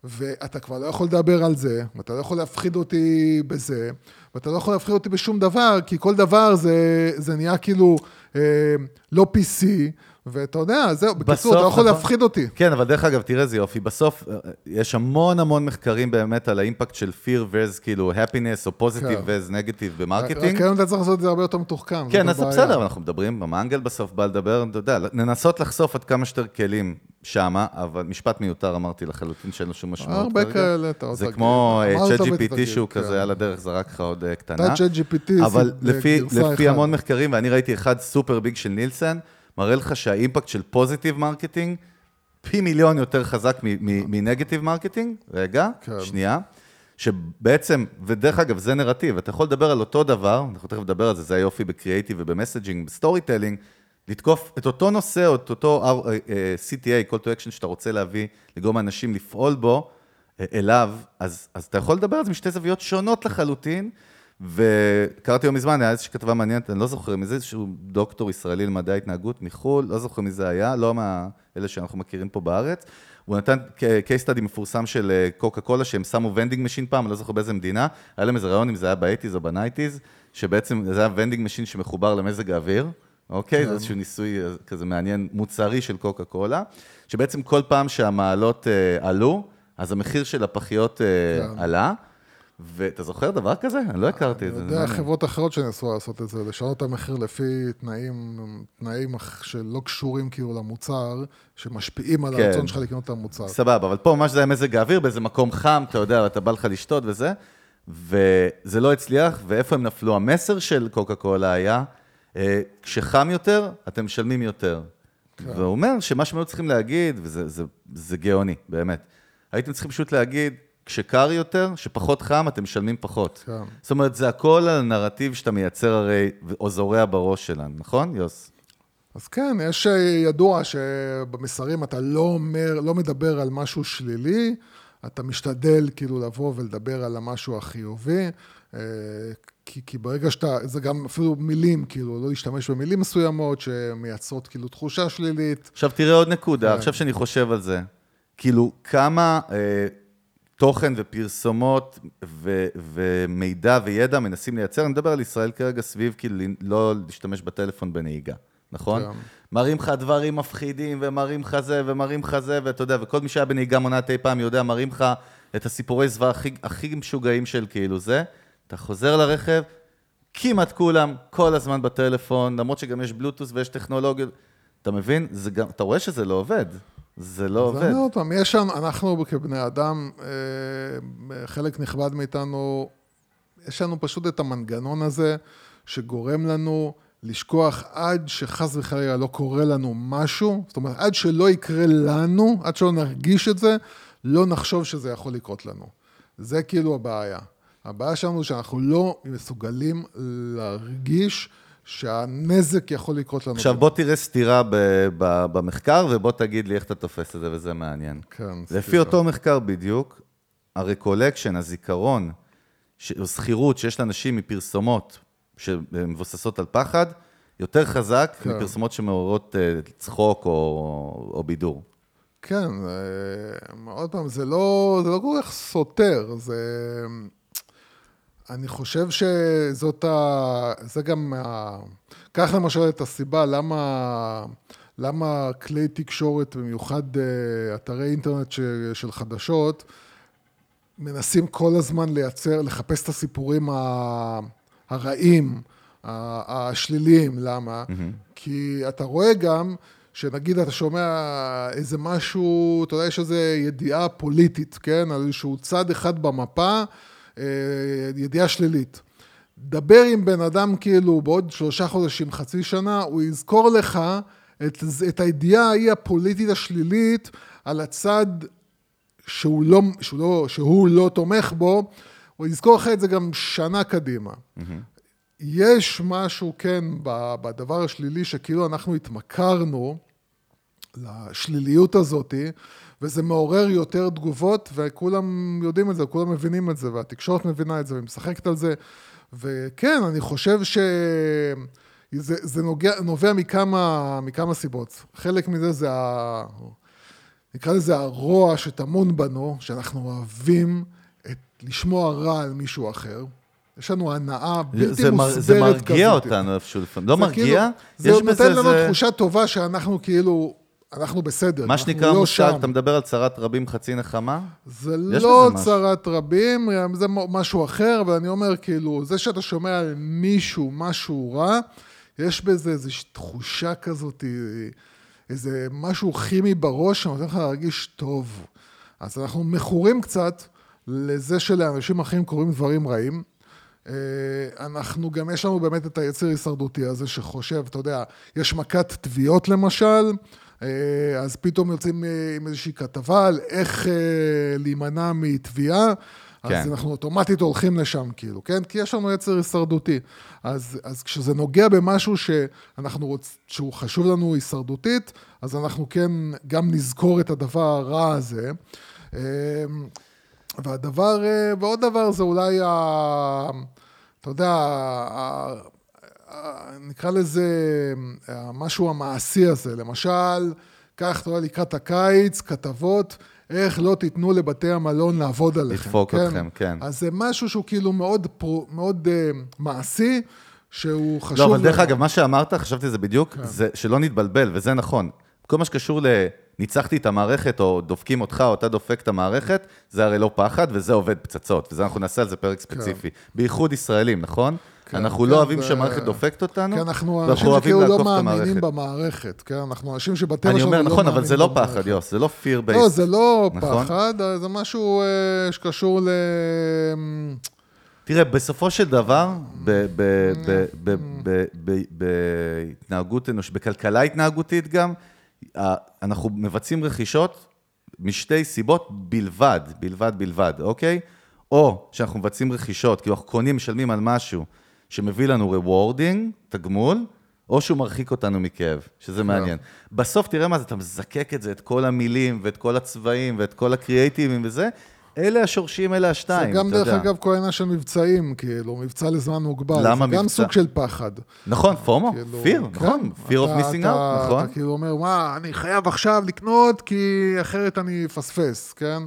ואתה כבר לא יכול לדבר על זה, ואתה לא יכול להפחיד אותי בזה, ואתה לא יכול להפחיד אותי בשום דבר, כי כל דבר זה, זה נהיה כאילו אה, לא PC, ואתה יודע, זהו, בקיצור, אתה לא יכול. להפחיד אותי. כן, אבל דרך אגב, תראה איזה יופי, בסוף אה, יש המון המון מחקרים באמת על ה impact של fear vs כאילו happiness או positive כן. vs negative רק ב marketing. היום אתה צריך לעשות את זה הרבה יותר מתוחכם. כן, אז. בסדר, אנחנו מדברים, המנגל בסוף בא לדבר, אתה יודע, ננסות לחשוף עד כמה שיותר כלים שמה, אבל משפט מיותר אמרתי לחלוטין שאין לו שום משמעות הרבה. כאלה, אתה עוד זה. כמו אה, צ'אט ותגיד, GPT שהוא כן. כזה על הדרך זרק לך עוד אה, קטנה. אתה ChatGPT, אבל זה לפי. המון מחקרים, ואני ראיתי אחד סופר ביג של נילסון, מראה לך שהאימפקט של פוזיטיב מרקטינג פי מיליון יותר חזק מנגטיב מרקטינג. רגע, כן. שנייה. שבעצם, ודרך אגב, זה נרטיב, אתה יכול לדבר על אותו דבר, אנחנו תכף נדבר על זה, זה היופי בקריאייטיב וב messaging, ב storytelling, לתקוף את אותו נושא את אותו אה, אה, CTA, call to action שאתה רוצה להביא, לגרום אנשים לפעול בו, אה, אליו, אז, אז אתה יכול לדבר על זה משתי זוויות שונות לחלוטין, וקראתי לא מזמן, היה איזושהי כתבה מעניינת, אני לא זוכר מזה, איזשהו דוקטור ישראלי למדעי ההתנהגות מחו"ל, לא זוכר מי זה היה, לא מאלה שאנחנו מכירים פה בארץ. הוא נתן case study מפורסם של אה, קוקה קולה, שהם שמו vending machine פעם, אני לא זוכר באיזה מדינה, היה להם איזה רעיון אם זה היה ב-80's או ב-90's, שבעצם זה היה vending machine שמחובר למזג האוויר, אוקיי? זה איזשהו ניסוי אה, כזה מעניין, מוצרי של קוקה קולה, שבעצם כל פעם שהמעלות אה, עלו, אז המחיר של הפחיות אה, כן. עלה. ואתה זוכר דבר כזה? אני לא הכרתי את זה. אני יודע. חברות אחרות שניסו לעשות את זה, לשנות את המחיר לפי תנאים, תנאים שלא קשורים כאילו למוצר, שמשפיעים על כן. הרצון שלך לקנות את המוצר. סבבה, אבל פה ממש זה היה מזג האוויר, באיזה מקום חם, אתה יודע, אתה בא לך לשתות וזה, וזה לא הצליח, ואיפה הם נפלו? המסר של קוקה קולה היה, אה, כשחם יותר, אתם משלמים יותר. והוא אומר שמה שהם היו צריכים להגיד, וזה זה, זה גאוני, באמת, הייתם צריכים פשוט להגיד, כשקר יותר, שפחות חם, אתם משלמים פחות. כן. זאת אומרת, זה הכל על הנרטיב שאתה מייצר הרי, או זורע בראש שלנו, נכון, יוס? אז כן, יש אה, ידוע שבמסרים אתה לא אומר, לא מדבר על משהו שלילי, אתה משתדל כאילו לבוא ולדבר על המשהו החיובי, אה, כי, כי ברגע שאתה, זה גם אפילו מילים, כאילו, לא להשתמש במילים מסוימות שמייצרות כאילו תחושה שלילית. עכשיו תראה עוד נקודה, כן. עכשיו שאני חושב על זה. כאילו, כמה אה, תוכן ופרסומות ו- ומידע וידע מנסים לייצר, אני מדבר על ישראל כרגע סביב כאילו לא להשתמש בטלפון בנהיגה, נכון? כן. מראים לך דברים מפחידים, ומראים לך זה, ומראים לך זה, ואתה יודע, וכל מי שהיה בנהיגה מונעת אי פעם יודע, מראים לך את הסיפורי זוועה הכי, הכי משוגעים של כאילו זה. אתה חוזר לרכב, כמעט כולם כל הזמן בטלפון, למרות שגם יש בלוטוס ויש טכנולוגיות. אתה מבין? זה גם, אתה רואה שזה לא עובד. זה לא אז עובד. אני אומר עוד פעם, יש שם, אנחנו כבני אדם, אה, חלק נכבד מאיתנו, יש לנו פשוט את המנגנון הזה, שגורם לנו לשכוח עד שחס וחלילה לא קורה לנו משהו, זאת אומרת, עד שלא יקרה לנו, עד שלא נרגיש את זה, לא נחשוב שזה יכול לקרות לנו. זה כאילו הבעיה. הבעיה שלנו שאנחנו לא מסוגלים להרגיש שהנזק יכול לקרות לנו. עכשיו בוא תראה סתירה ב- ב- במחקר, ובוא תגיד לי איך אתה תופס את זה, וזה מעניין. כן, לפי סליחה. אותו מחקר בדיוק, הרקולקשן, הזיכרון, ש- זכירות שיש לאנשים מפרסומות שמבוססות על פחד, יותר חזק כן. מפרסומות שמעוררות אה, צחוק או, או בידור. כן, אה, עוד פעם, זה לא, זה לא כל כך סותר, זה... אני חושב שזאת ה... זה גם... ה... קח למשל את הסיבה למה, למה כלי תקשורת, במיוחד אה, אתרי אינטרנט ש... של חדשות, מנסים כל הזמן לייצר, לחפש את הסיפורים ה... הרעים, השליליים. למה? כי אתה רואה גם... שנגיד אתה שומע איזה משהו, אתה יודע, יש איזו ידיעה פוליטית, כן? על איזשהו צד אחד במפה, ידיעה שלילית. דבר עם בן אדם כאילו בעוד שלושה חודשים, חצי שנה, הוא יזכור לך את, את הידיעה ההיא הפוליטית השלילית על הצד שהוא לא, שהוא, לא, שהוא לא תומך בו, הוא יזכור לך את זה גם שנה קדימה. יש משהו, כן, בדבר השלילי, שכאילו אנחנו התמכרנו לשליליות הזאת, וזה מעורר יותר תגובות, וכולם יודעים את זה, כולם מבינים את זה, והתקשורת מבינה את זה, ומשחקת על זה. וכן, אני חושב ש... זה, זה נוגע, נובע מכמה, מכמה סיבות. חלק מזה זה ה... נקרא לזה הרוע שטמון בנו, שאנחנו אוהבים את, לשמוע רע על מישהו אחר. יש לנו הנאה בלתי זה, מוסברת זה כזאת. מרגיע אותנו איפשהו לפעמים. לא זה מרגיע, כאילו, זה נותן. לנו זה... תחושה טובה שאנחנו כאילו, אנחנו בסדר. מה אנחנו שנקרא לא מושג, שם. אתה מדבר על צרת רבים חצי נחמה? זה לא. צרת רבים, זה משהו אחר, אבל אני אומר, כאילו, זה שאתה שומע על מישהו משהו רע, יש בזה איזושהי תחושה כזאת, איזה משהו כימי בראש שנותן לך להרגיש טוב. אז אנחנו מכורים קצת לזה שלאנשים אחרים קורים דברים רעים. אה, אנחנו גם, יש לנו באמת את היצר הישרדותי הזה שחושב, אתה יודע, יש מכת תביעות למשל, אה, אז פתאום יוצאים אה, עם איזושהי כתבה על איך אה, להימנע מתביעה, אז כן. אנחנו אוטומטית הולכים לשם, כאילו, כן? כי יש לנו יצר הישרדותי. אז, אז כשזה נוגע במשהו שאנחנו רוצ... שהוא חשוב לנו הישרדותית, אז אנחנו כן גם נזכור את הדבר הרע הזה. אה, והדבר, אה, ועוד דבר זה אולי, ה, אתה יודע, ה, נקרא לזה המשהו המעשי הזה. למשל, קח, אתה יודע, לקראת הקיץ, כתבות, איך לא תיתנו לבתי המלון לעבוד עליכם. לדפוק אתכם, כן. אז זה משהו שהוא כאילו מאוד, פרו, מאוד uh, מעשי, שהוא חשוב. לא, אבל דרך. אגב, מה שאמרת, חשבתי על זה בדיוק, זה שלא נתבלבל, וזה נכון. כל מה שקשור ל... ניצחתי את המערכת, או דופקים אותך, או אתה דופק את המערכת, זה הרי לא פחד, וזה עובד פצצות. וזה אנחנו נעשה על זה פרק ספציפי. בייחוד ישראלים, נכון? אנחנו כן, לא אוהבים זה- שהמערכת דופקת אותנו, כי אנחנו אנשים שכאילו לא מאמינים. במערכת, כן? אנחנו אנשים שבטבע אני שלנו אומר, לא נכון, אבל זה מאמינים לא במערכת. פחד, יוס, זה לא fear based. לא, זה לא נכון? פחד, זה משהו אה, שקשור ל... תראה, בסופו של דבר, ב- בהתנהגות אנוש, בכלכלה התנהגותית גם, אנחנו מבצעים רכישות משתי סיבות בלבד, בלבד, בלבד, אוקיי? או שאנחנו מבצעים רכישות, כאילו אנחנו קונים, משלמים על משהו שמביא לנו rewarding, תגמול, או שהוא מרחיק אותנו מכאב, שזה מעניין. בסוף תראה מה זה, אתה מזקק את זה, את כל המילים ואת כל הצבעים ואת כל הקריאייטיבים וזה, אלה השורשים, אלה זה השתיים, גם אתה דרך יודע. אגב כל העניין של מבצעים, כאילו, מבצע לזמן מוגבל. למה זה גם מבצע? סוג של פחד. נכון, פומו, כאילו, fear, כן, נכון, אתה- missing אתה- out, נכון. אתה כאילו אומר, מה, אני חייב עכשיו לקנות, כי אחרת אני אפספס, כן?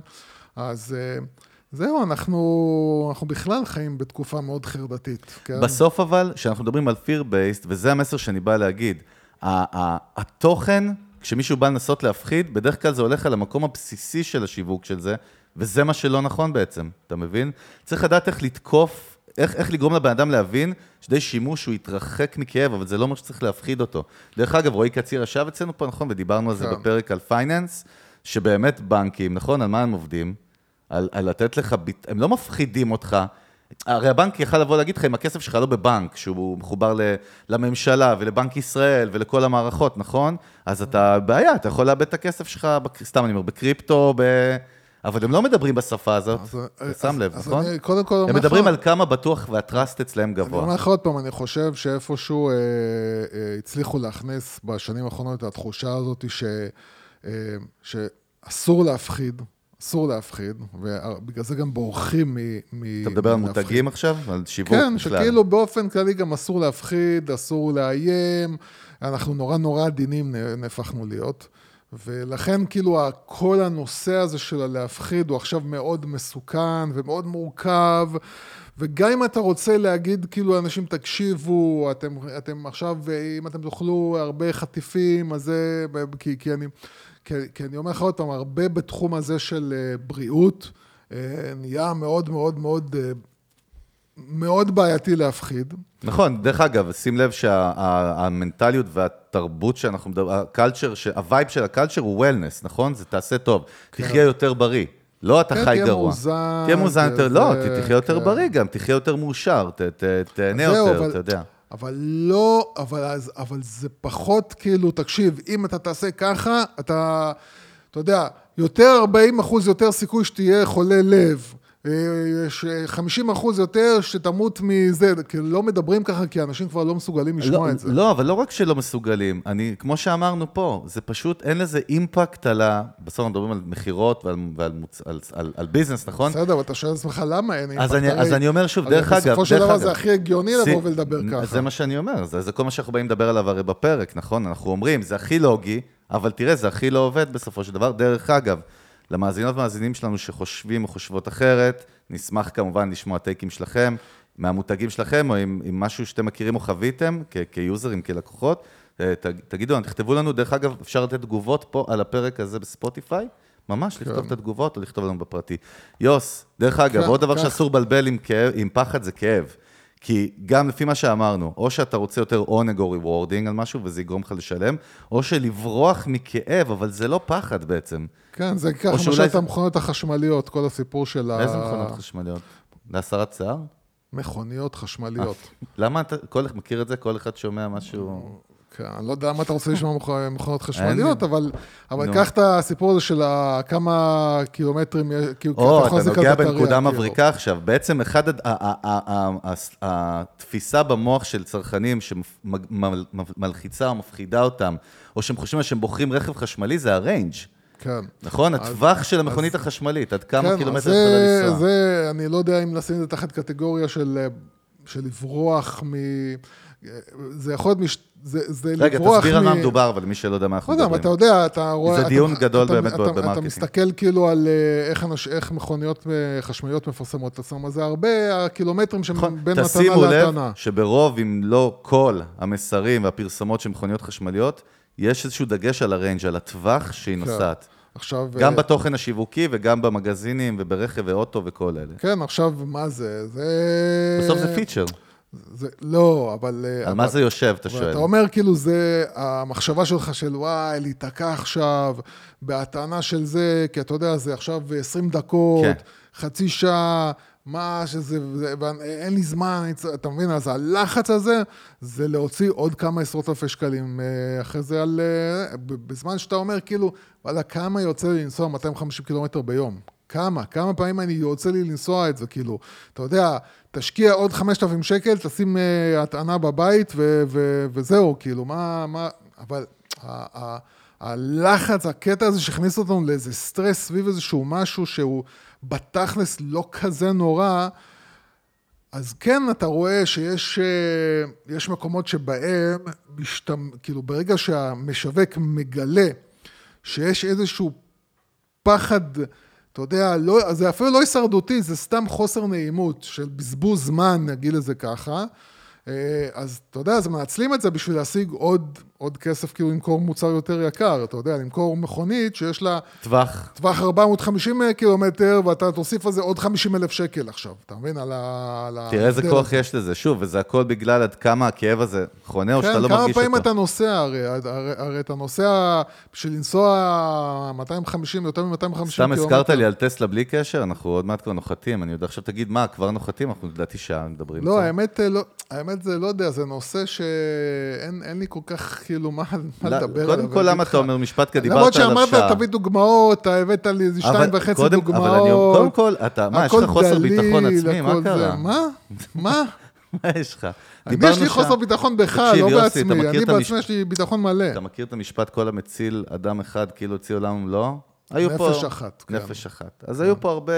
אז אה, זהו, אנחנו, אנחנו בכלל חיים בתקופה מאוד חרדתית, כן? בסוף אבל, כשאנחנו מדברים על fear based, וזה המסר שאני בא להגיד, התוכן, כשמישהו בא לנסות להפחיד, בדרך כלל זה הולך על המקום הבסיסי של השיווק של זה, וזה מה שלא נכון בעצם, אתה מבין? צריך לדעת איך לתקוף, איך, איך לגרום לבן אדם להבין שדי שימוש הוא יתרחק מכאב, אבל זה לא אומר שצריך להפחיד אותו. דרך אגב, רועי קציר ישב אצלנו פה, נכון? ודיברנו על זה כן. בפרק על finance, שבאמת בנקים, נכון? על מה הם עובדים? על, על לתת לך, ביט... הם לא מפחידים אותך. הרי הבנק יכל לבוא להגיד לך, אם הכסף שלך לא בבנק, שהוא מחובר ל, לממשלה ולבנק ישראל ולכל המערכות, נכון? אז אתה בעיה, אתה יכול לאבד את הכסף שלך, בק... סתם אני אומר, בקריפטו, ב... אבל הם לא מדברים בשפה הזאת, אז- אתה שם לב, אז נכון? אני קודם כל הם מדברים על כמה בטוח וה trust אצלם אני אומר גבוה. לך עוד פעם, אני חושב שאיפשהו אה, אה, הצליחו להכניס בשנים האחרונות את התחושה הזאת ש, אה, שאסור להפחיד, אסור להפחיד, ובגלל זה גם בורחים מ... מ- אתה מדבר על. מותגים עכשיו? על שיווק כן, בכלל? שכאילו באופן כללי גם אסור להפחיד, אסור לאיים, אנחנו נורא נורא עדינים נהפכנו להיות. ולכן כאילו כל הנושא הזה של הלהפחיד הוא עכשיו מאוד מסוכן ומאוד מורכב, וגם אם אתה רוצה להגיד כאילו לאנשים תקשיבו, אתם, אתם עכשיו, אם אתם תאכלו הרבה חטיפים, אז זה, כי, כי אני, כי, כי אני אומר לך עוד פעם, הרבה בתחום הזה של אה, בריאות, אה, נהיה מאוד מאוד מאוד אה, מאוד בעייתי להפחיד. נכון, דרך אגב, שים לב שהמנטליות והתרבות שאנחנו מדברים, ה culture, ה vibe של ה culture הוא wellness, נכון? זה תעשה טוב. תחיה יותר בריא. לא אתה כן, חי תהיה גרוע. מאוזן, תהיה מאוזן יותר, זה- לא, תחיה יותר כן. בריא גם, תחיה יותר מאושר, ת- ת- תהנה יותר, אבל- אתה יודע. אבל לא, אבל, אז, אבל זה פחות כאילו, תקשיב, אם אתה תעשה ככה, אתה, אתה יודע, יותר 40 אחוז יותר סיכוי שתהיה חולה לב. אה, יש 50 אחוז יותר שתמות מזה, כאילו לא מדברים ככה כי אנשים כבר לא מסוגלים לשמוע לא, את זה. לא, אבל לא רק שלא מסוגלים, אני, כמו שאמרנו פה, זה פשוט, אין לזה אימפקט על ה... בסוף אנחנו מדברים על מכירות ועל, ועל, מוצ- על, על, על ביזנס, נכון? בסדר, אבל אתה שואל את עצמך למה אין אז אימפקט, אני, הרי- אז אני אומר שוב, דרך אגב, בסופו של דבר זה הכי הגיוני לבוא ולדבר ככה. זה מה שאני אומר, זה, זה כל מה שאנחנו באים לדבר עליו הרי בפרק, נכון? אנחנו אומרים, זה הכי לוגי, אבל תראה, זה הכי לא עובד בסופו של דבר. דרך אגב, למאזינות ומאזינים שלנו שחושבים או חושבות אחרת, נשמח כמובן לשמוע טייקים שלכם, מהמותגים שלכם, או עם, עם משהו שאתם מכירים או חוויתם, כ- כיוזרים, כלקוחות. אה, ת- תגידו תכתבו לנו, דרך אגב, אפשר לתת תגובות פה על הפרק הזה בספוטיפיי. ממש, לכתוב את התגובות או לכתוב לנו בפרטי. יוס, דרך אגב, כן, עוד דבר כך. שאסור לבלבל עם, כאב, עם פחד זה כאב. כי גם לפי מה שאמרנו, או שאתה רוצה יותר עונג או rewarding על משהו וזה יגרום לך לשלם, או שלברוח מכאב, אבל זה לא פחד בעצם. כן, זה ככה, למשל את המכוניות החשמליות, כל הסיפור של ה... איזה מכונות חשמליות? להסרת שיער? מכוניות חשמליות. למה אתה, כל אחד מכיר את זה? כל אחד שומע משהו... כן, אני לא יודע מה אתה רוצה לשמוע מכ- מכונות חשמליות, אבל. קח את הסיפור הזה של כמה קילומטרים, יש- כאילו, או, אתה נוגע בנקודה כאילו. מבריקה עכשיו. בעצם אחד, התפיסה במוח של צרכנים שמלחיצה או מפחידה אותם, או שהם חושבים שהם בוחרים רכב חשמלי, זה הריינג'. כן. נכון? הטווח של המכונית החשמלית, עד כמה כן, קילומטר יכולה לנסוע. זה, אני לא יודע אם לשים את זה תחת קטגוריה של, אה, של לברוח מ... זה יכול להיות, מש... זה, זה רגע, לברוח תסביר על מ... מה מדובר, אבל למי שלא יודע מה אנחנו לא מדברים. אתה יודע, אתה רואה... זה אתה- דיון גדול אתה, באמת אתה, אתה, ב marketing. אתה מסתכל כאילו על אה, איך, אנש, איך מכוניות אה, חשמליות מפרסמות את עצמם, אז זה הרבה הקילומטרים שהם נכון, בין מתנה תשימו לב. שברוב, אם לא כל, המסרים והפרסומות של מכוניות חשמליות, יש איזשהו דגש על ה range, על הטווח שהיא נוסעת. עכשיו... גם אה, בתוכן השיווקי וגם במגזינים וברכב ואוטו וכל אלה. כן, עכשיו, מה זה? זה... בסוף זה פיצ'ר. זה, לא, אבל... אה, על אבל- מה זה יושב, אתה שואל. אתה אומר, כאילו, זה המחשבה שלך של וואי, להיתקע עכשיו, בהטענה של זה, כי אתה יודע, זה עכשיו 20 דקות, כן. חצי שעה, מה שזה, זה, ואין לי זמן, אתה מבין? אז הלחץ הזה, זה להוציא עוד כמה עשרות אלפי שקלים אה, אחרי זה על... אה, בזמן שאתה אומר, כאילו, וואלה, כמה יוצא לי לנסוע 250 קילומטר ביום? כמה? כמה פעמים אני יוצא לי לנסוע את זה, כאילו, אתה יודע, תשקיע עוד 5,000 שקל, תשים uh, הטענה בבית ו- ו- וזהו, כאילו, מה, מה, אבל ה- ה- הלחץ, הקטע הזה שהכניס אותנו לאיזה סטרס סביב איזשהו משהו שהוא בתכלס לא כזה נורא, אז כן, אתה רואה שיש אה, יש מקומות שבהם, משתמ... כאילו, ברגע שהמשווק מגלה שיש איזשהו פחד, אתה יודע, לא, זה אפילו לא הישרדותי, זה סתם חוסר נעימות של בזבוז זמן, נגיד לזה ככה. אה, אז אתה יודע, אז מנצלים את זה בשביל להשיג עוד, עוד כסף, כאילו למכור מוצר יותר יקר, אתה יודע, למכור מכונית שיש לה טווח. טווח 450 קילומטר, ואתה תוסיף על זה עוד 50 אלף שקל עכשיו, אתה מבין? על ה... על תראה איזה כוח. יש לזה. שוב, וזה הכל בגלל עד כמה הכאב הזה חונה, או שאתה כן, לא כמה מרגיש פעמים אותו. אתה נוסע הרי, הרי, הרי אתה נוסע, בשביל לנסוע 250, יותר מ-250 קילומטר. סתם הזכרת לי על טסלה בלי קשר, אנחנו עוד מעט כבר נוחתים. אני יודע, עכשיו תגיד, מה, כבר נוחתים? אנחנו לדעתי שעה מדברים. לא. האמת, אה, לא, האמת זה, לא יודע, זה נושא שאין אין לי כל כך, כאילו, מה, לא, לדבר עליו. קודם כל, למה. אתה אומר משפט כזה, למרות. שאמרת, תביא דוגמאות, אתה הבאת לי איזה שתיים וחצי דוגמאות. אבל אני אומר, קודם כל, אתה, מה, יש לך חוסר ביטחון עצמי? מה. קרה? מה? מה? מה יש לך? אני יש לי. חוסר ביטחון בך, לא בעצמי. אני בעצמי יש לי ביטחון מלא. אתה מכיר את המשפט כל המציל אדם אחד כאילו הציל עולם ומלואו? היו פה... נפש אחת, כן. נפש אחת. אז היו פה הרבה... אה,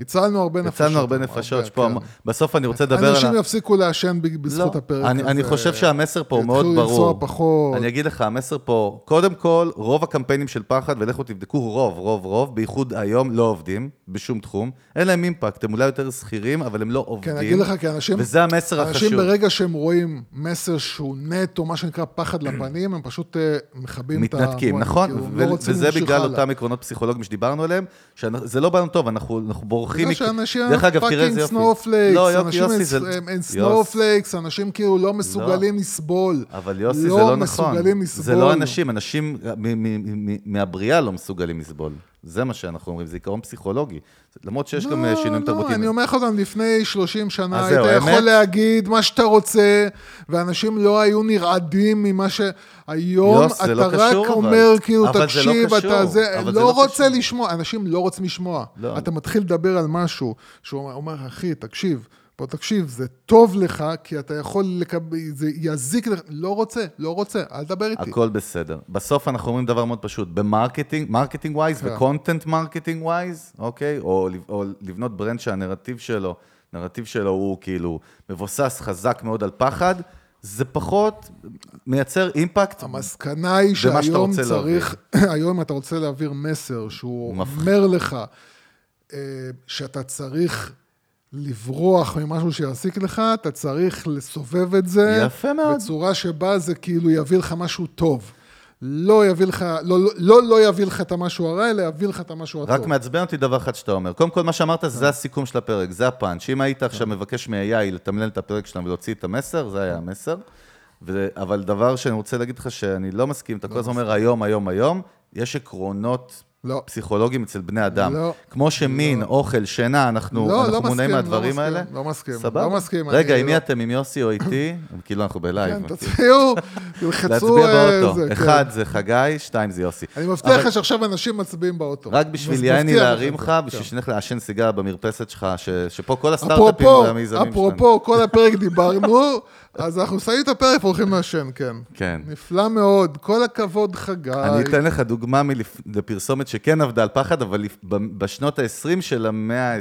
הצלנו הרבה נפשות. הצלנו הרבה נפשות. פה, כן. בסוף אני רוצה לדבר על... אנשים יפסיקו לעשן בזכות לא, הפרק אני, הזה. אני חושב שהמסר פה הוא מאוד יתחילו ברור. לנסוע פחות. אני אגיד לך, המסר פה, קודם כל, רוב הקמפיינים של פחד, ולכו תבדקו, רוב, רוב, רוב, בייחוד היום, לא עובדים בשום תחום. אין להם אימפקט, הם אולי יותר שכירים, אבל הם לא עובדים. כן, אני אגיד לך, כי אנשים... וזה המסר אנשים החשוב. ברגע שהם רואים מסר שהוא נטו, מה שנקרא פחד לפנים, הם פשוט אה, מכבים את ה... מתנתקים, נכון? כאילו, לא וזה בגלל. אותם עקרונות פסיכולוגיים שדיברנו עליהם, שזה לא בא לנו טוב, אנחנו אנחנו בורחים... בגלל שאנשים תראה fucking לא, יופי, אנשים יוסי, הם-. הם- הם. snowflakes, אנשים כאילו לא מסוגלים לסבול. אבל יוסי, זה לא נכון. מסוגלים לסבול. זה לא אנשים, אנשים מהבריאה לא מסוגלים לסבול. זה מה שאנחנו אומרים, זה עיקרון פסיכולוגי. למרות שיש גם אה, שינויים לא, תרבותיים. אני אומר לך גם, לפני 30 שנה היית יכול האמת- להגיד מה שאתה רוצה, ואנשים לא היו נרעדים ממה ש... היום יוס, אתה לא רק קשור, אבל. אומר, כאילו, אבל זה לא תקשיב, אתה זה... אבל זה לא לא רוצה קשור. לשמוע, אנשים לא רוצים לשמוע. לא. אתה מתחיל לדבר על משהו, שהוא אומר, אחי, תקשיב. בוא תקשיב, זה טוב לך, כי אתה יכול לקבל, זה יזיק לך, לא רוצה, לא רוצה, אל תדבר איתי. הכל בסדר. בסוף אנחנו אומרים דבר מאוד פשוט, ב marketing, marketing wise. ו content marketing wise, אוקיי? או, או לבנות brand שהנרטיב שלו, הנרטיב שלו הוא כאילו מבוסס חזק מאוד על פחד, זה פחות מייצר אימפקט. המסקנה היא שהיום צריך, היום אתה רוצה להעביר מסר שהוא מפחיד. אומר לך אה, שאתה צריך לברוח ממשהו שיעסיק לך, אתה צריך לסובב את זה. יפה מאוד. בצורה שבה זה כאילו יביא לך משהו טוב. לא יביא לך, לא, לא, לא, לא יביא לך את המשהו הרע, אלא יביא לך את המשהו הטוב. רק מעצבן אותי דבר אחד שאתה אומר. קודם כל, מה שאמרת, זה הסיכום של הפרק, זה הפאנץ'. אם היית עכשיו מבקש מ-AI לתמלל את הפרק שלנו ולהוציא את המסר, זה היה המסר. ו- אבל דבר שאני רוצה להגיד לך שאני לא מסכים, אתה כל הזמן אומר היום, היום, היום, יש עקרונות לא. פסיכולוגיים אצל בני אדם. לא. כמו שמין, אוכל, שינה, אנחנו לא, אנחנו לא מונעים לא מהדברים מסכים, האלה. לא מסכים, סבבה. לא מסכים, רגע, עם מי לא- אתם? עם יוסי או איתי? כאילו אנחנו בלייב. כן, תצביעו, תלחצו... להצביע אה, באוטו. זה, כן. אחד זה חגי, שתיים זה יוסי. אני מבטיח אבל- לך שעכשיו אנשים מצביעים באוטו. רק בשביל יעני להרים לך, בשביל כן. שנלך לעשן סיגר במרפסת שלך, שפה כל הסטארט-אפים והמיזמים שלנו. אפרופו, כל הפרק דיברנו, אז אנחנו שמים את הפרק והולכים לעשן, כן. כן. נפלא מאוד, כל הכבוד חגי. אני אתן לך דוגמה לפרסומת שכן עבדה על פחד, אבל בשנות ה-20 של המאה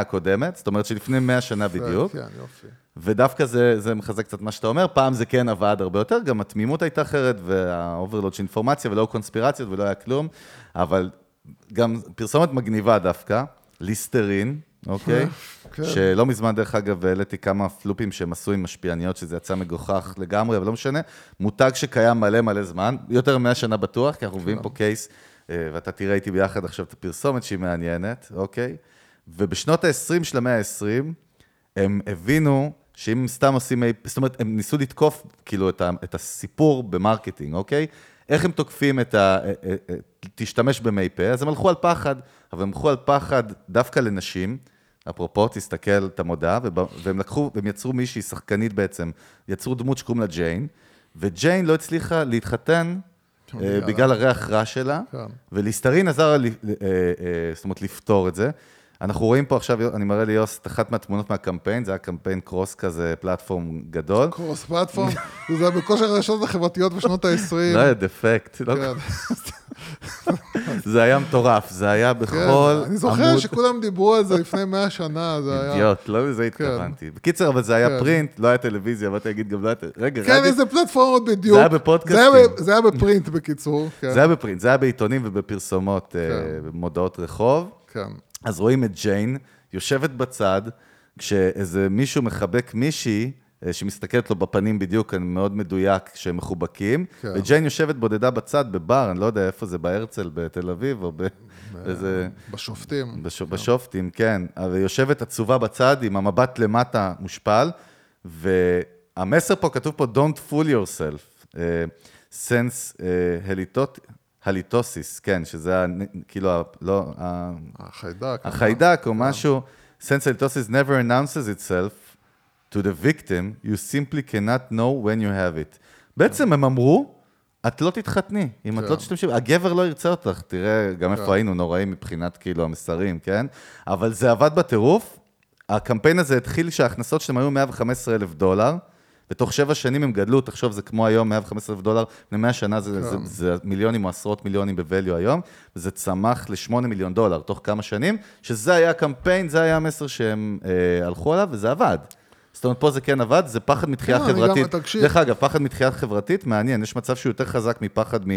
הקודמת, זאת אומרת שלפני 100 שנה בדיוק, כן, יופי. ודווקא זה, זה מחזק קצת מה שאתה אומר, פעם זה כן עבד הרבה יותר, גם התמימות הייתה אחרת, והאוברלוד של אינפורמציה, ולא קונספירציות ולא היה כלום, אבל גם פרסומת מגניבה דווקא, ליסטרין, אוקיי? כן. שלא מזמן, דרך אגב, העליתי כמה פלופים שהם עשו עם משפיעניות, שזה יצא מגוחך לגמרי, אבל לא משנה. מותג שקיים מלא מלא זמן, יותר מ-100 שנה בטוח, כי אנחנו מביאים פה קייס, אה, ואתה תראה איתי ביחד עכשיו את הפרסומת שהיא מעניינת, אוקיי? ובשנות ה-20 של המאה ה-20, הם הבינו שאם הם סתם עושים, זאת אומרת, הם ניסו לתקוף כאילו את, ה, את הסיפור ב marketing, אוקיי? איך הם תוקפים את ה... אה, אה, תשתמש במי פה, אז הם הלכו על פחד, אבל הם הלכו על פחד דווקא לנשים. אפרופו, תסתכל את המודעה, והם לקחו, והם יצרו מישהי שחקנית בעצם, יצרו דמות שקוראים לה ג'יין, וג'יין לא הצליחה להתחתן אה, בגלל הריח רע שלה, כן. וליסטרין עזר אה, אה, זאת אומרת, לפתור את זה. אנחנו רואים פה עכשיו, אני מראה ליוס את אחת מהתמונות מהקמפיין, זה היה קמפיין קרוס כזה, פלטפורם גדול. קורס פלטפורם, זה היה בכושר הרשתות החברתיות בשנות ה-20. לא דפקט, כן, זה היה מטורף, זה היה כן. בכל אני זוכר עמוד. שכולם דיברו על זה לפני 100 שנה, זה היה... אידיוט, לא לזה התכוונתי. בקיצר, אבל זה היה כן. פרינט, לא היה טלוויזיה, באתי להגיד גם לא היה... רגע, כן, איזה פלטפורמות בדיוק. זה היה בפודקאסטים. זה היה בפרינט, בקיצור. כן, זה היה בפרינט, זה היה בעיתונים ובפרסומות, אה, כן. במודעות רחוב. כן. אז רואים את ג'יין יושבת בצד, כשאיזה מישהו מחבק מישהי, שמסתכלת לו בפנים בדיוק, אני מאוד מדויק, שהם מחובקים, כן. וג'יין יושבת בודדה בצד בבר, אני לא יודע איפה זה, בהרצל בתל אביב, או באיזה... בשופטים. בש... בשופטים, כן. אבל יושבת עצובה בצד עם המבט למטה מושפל, והמסר פה כתוב פה Don't fool yourself. Uh, sense uh, הליטות, הליטוסיס, כן, שזה ה... כאילו, ה... לא. החיידק. החיידק או משהו, sense הליטוסיס never announces itself to the victim, you simply cannot know when you have it. בעצם הם אמרו, את לא תתחתני, אם את כן. לא תשתמשי, הגבר לא ירצה אותך, תראה גם איפה היינו נוראים מבחינת כאילו המסרים, כן? אבל זה עבד בטירוף, הקמפיין הזה התחיל שההכנסות שלהם היו 115 אלף דולר, ותוך שבע שנים הם גדלו, תחשוב, זה כמו היום, 115 אלף דולר, לפני 100 שנה זה, זה, כן. זה מיליונים או עשרות מיליונים ב-value היום, וזה צמח ל-8 מיליון דולר תוך כמה שנים, שזה היה הקמפיין, זה היה המסר שהם אה, הלכו עליו, וזה עבד. זאת אומרת, פה זה כן עבד, זה פחד מתחייה כן, חברתית. דרך אגב, פחד מתחייה חברתית, מעניין, יש מצב שהוא יותר חזק מפחד מ...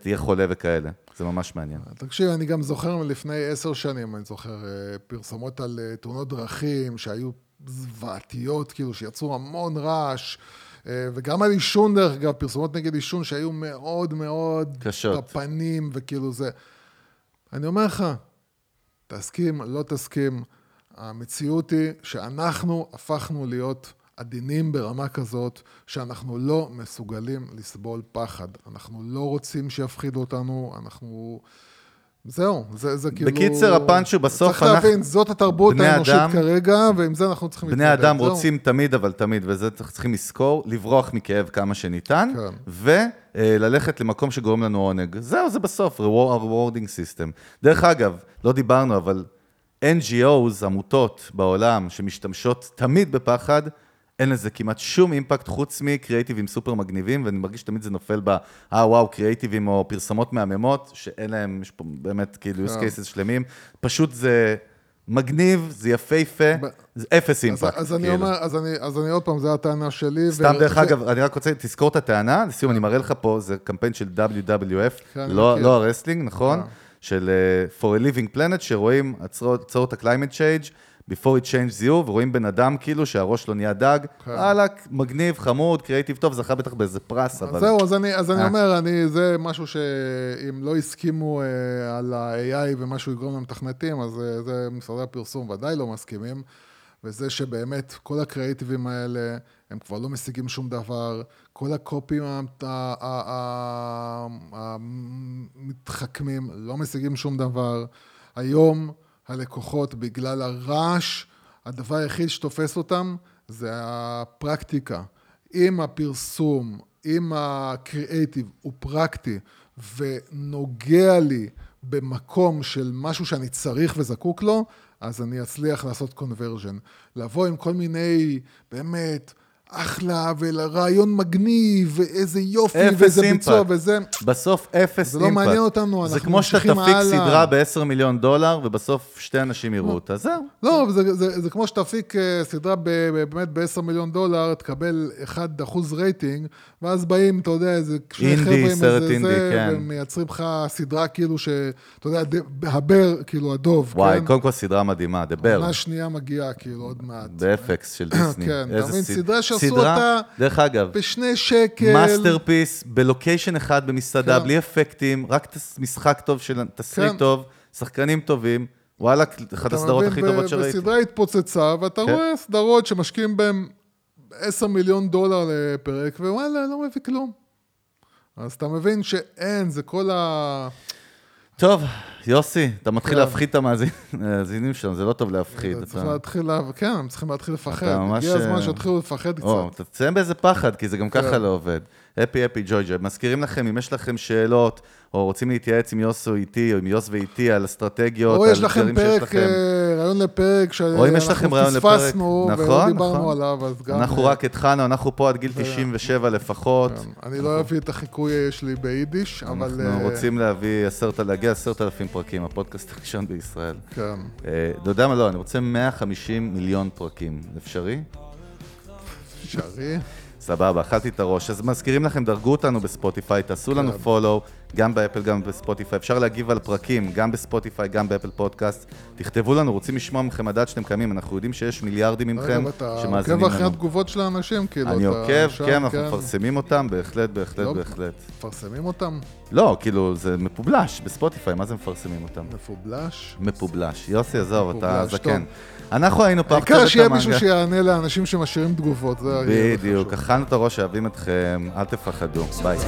תהיה חולה וכאלה. זה ממש מעניין. תקשיב, אני גם זוכר מלפני עשר שנים, אני זוכר אה, פרסומות על אה, תאונות דרכים שהיו זוועתיות, כאילו, שיצרו המון רעש, אה, וגם על עישון, דרך אגב, פרסומות נגד עישון שהיו מאוד מאוד... קשות. בפנים, וכאילו זה... אני אומר לך, תסכים, לא תסכים, המציאות היא שאנחנו הפכנו להיות עדינים ברמה כזאת, שאנחנו לא מסוגלים לסבול פחד. אנחנו לא רוצים שיפחידו אותנו, אנחנו... זהו, זה, זה כאילו... בקיצר, הפאנץ' הוא בסוף צריך אנחנו- להבין, זאת התרבות האנושית אדם- כרגע, ועם זה אנחנו צריכים בני אדם זהו. רוצים תמיד, אבל תמיד, וזה צריכים לזכור, לברוח מכאב כמה שניתן, כן. וללכת למקום שגורם לנו עונג. זהו, זה בסוף, reward- rewarding system. דרך אגב, לא דיברנו, אבל NGOs, עמותות בעולם, שמשתמשות תמיד בפחד, אין לזה כמעט שום אימפקט חוץ מקריאייטיבים סופר מגניבים, ואני מרגיש שתמיד זה נופל ב, אה וואו, קריאייטיבים או פרסומות מהממות, שאין להם, יש פה באמת כאילו use כן. cases שלמים. פשוט זה מגניב, זה יפהפה, זה אפס אז, אימפקט. אז, אני כאילו. אומר, אז, אני, אז אני עוד פעם, זו הטענה שלי. סתם ו- דרך אגב, אני רק רוצה, תזכור את הטענה, לסיום אני מראה לך פה, זה קמפיין של WWF, כן, אני לא. לא ה wrestling, נכון? של uh, For a Living Planet, שרואים הצרות ה-climate change, before it changes you, ורואים בן אדם כאילו שהראש שלו נהיה דג, כן. וואלכ, מגניב, חמוד, קריאיטיב טוב, זכה בטח באיזה פרס, אבל... זהו, אז אני, אז אני אה. אומר, אני, זה משהו שאם לא הסכימו אה, על ה-AI ומה שהוא יגרום למתכנתים, אז אה, זה משרדי הפרסום ודאי לא מסכימים. וזה שבאמת כל הקריאיטיבים האלה, הם כבר לא משיגים שום דבר. כל הקופים המתחכמים לא משיגים שום דבר. היום הלקוחות, בגלל הרעש, הדבר היחיד שתופס אותם זה הפרקטיקה. אם הפרסום, אם הקריאייטיב הוא פרקטי ונוגע לי במקום של משהו שאני צריך וזקוק לו, אז אני אצליח לעשות קונברז'ן. לבוא עם כל מיני, באמת, אחלה, ורעיון מגניב, ואיזה יופי, ואיזה אימפקט. ביצוע, וזה... בסוף אפס זה אימפקט. לא מעניין אותנו, זה אנחנו כמו שאתה ממשיכים תפיק הלאה. סדרה ב-10 מיליון דולר, ובסוף שתי אנשים יראו אותה, זהו. לא, זה, זה, זה כמו שתפיק אה, סדרה ב, באמת ב-10 מיליון דולר, תקבל 1% רייטינג, ואז באים, אתה יודע, איזה שני חבר'ה עם איזה אינדי, זה, כן. ומייצרים לך סדרה כאילו ש... אתה יודע, ה Bear, כאילו הדוב, וואי, כן? קודם כל סדרה מדהימה, The Bear. עונה שנייה מגיעה, כאילו, עוד מעט. ב FX של דיסני. כן, אתה מבין, סדרה שעשו סדרה- אותה דרך אגב, בשני שקל. masterpiece, בלוקיישן אחד במסעדה, כן. בלי אפקטים, רק משחק טוב של תסריט כן. טוב, שחקנים טובים, וואלה, אחת הסדרות הכי טובות שראיתי. וסדרה התפוצצה, ואתה כן. רואה סדרות שמשקיעים בהן 10 מיליון דולר לפרק, ווואלה, לא מביא כלום. אז אתה מבין שאין, זה כל ה... טוב, יוסי, אתה מתחיל כן. להפחיד את המאזינים שלנו, זה לא טוב להפחיד. צריך להתחיל, לה... כן, הם צריכים להתחיל לפחד. הגיע הזמן אה, שיתחילו לפחד קצת. תסיים באיזה פחד, כי זה גם ככה כן. לא עובד. אפי אפי ג'וי ג'וי. מזכירים לכם, אם יש לכם שאלות, או רוצים להתייעץ עם יוס או איתי, או עם יוס ואיתי, על אסטרטגיות, או על יש לכם פרק, לכם. אה, רעיון לפרק, או אם יש לכם רעיון לפרק, פספסנו, ולא נכון, דיברנו נכון. עליו, אז גם... אנחנו אה, רק התחלנו, אנחנו פה עד גיל 97 לפחות. כן, אני לא אביא את החיקוי שלי ביידיש, אבל... אנחנו אה, רוצים להביא עשרת, להגיע עשרת אלפים פרקים, הפודקאסט הראשון בישראל. כן. אתה יודע מה? לא, אני רוצה 150 מיליון פרקים. אפשרי? אפשרי. סבבה, אכלתי את הראש. אז מזכירים לכם, דרגו אותנו בספוטיפיי, תעשו לנו כן. follow, גם באפל, גם בספוטיפיי. אפשר להגיב על פרקים, גם בספוטיפיי, גם באפל פודקאסט. תכתבו לנו, רוצים לשמוע מכם לדעת שאתם קיימים. אנחנו יודעים שיש מיליארדים מכם רגע, אתה שמאזינים עוקב אחרי לנו. התגובות של האנשים, כאילו, אני אתה עוקב, כן, אנחנו מפרסמים אותם, בהחלט, בהחלט, לא. בהחלט. מפרסמים אותם? לא, כאילו, זה מפובלש בספוטיפיי, מה זה מפרסמים אותם? מפובלש? מפובלש. יוסי, עזוב, אתה זקן. אנחנו היינו פה העיקר שיהיה המנגה. מישהו שיענה לאנשים שמשאירים תגובות, זה בדיוק, חשוב. אכלנו את הראש, אוהבים אתכם, אל תפחדו, ביי.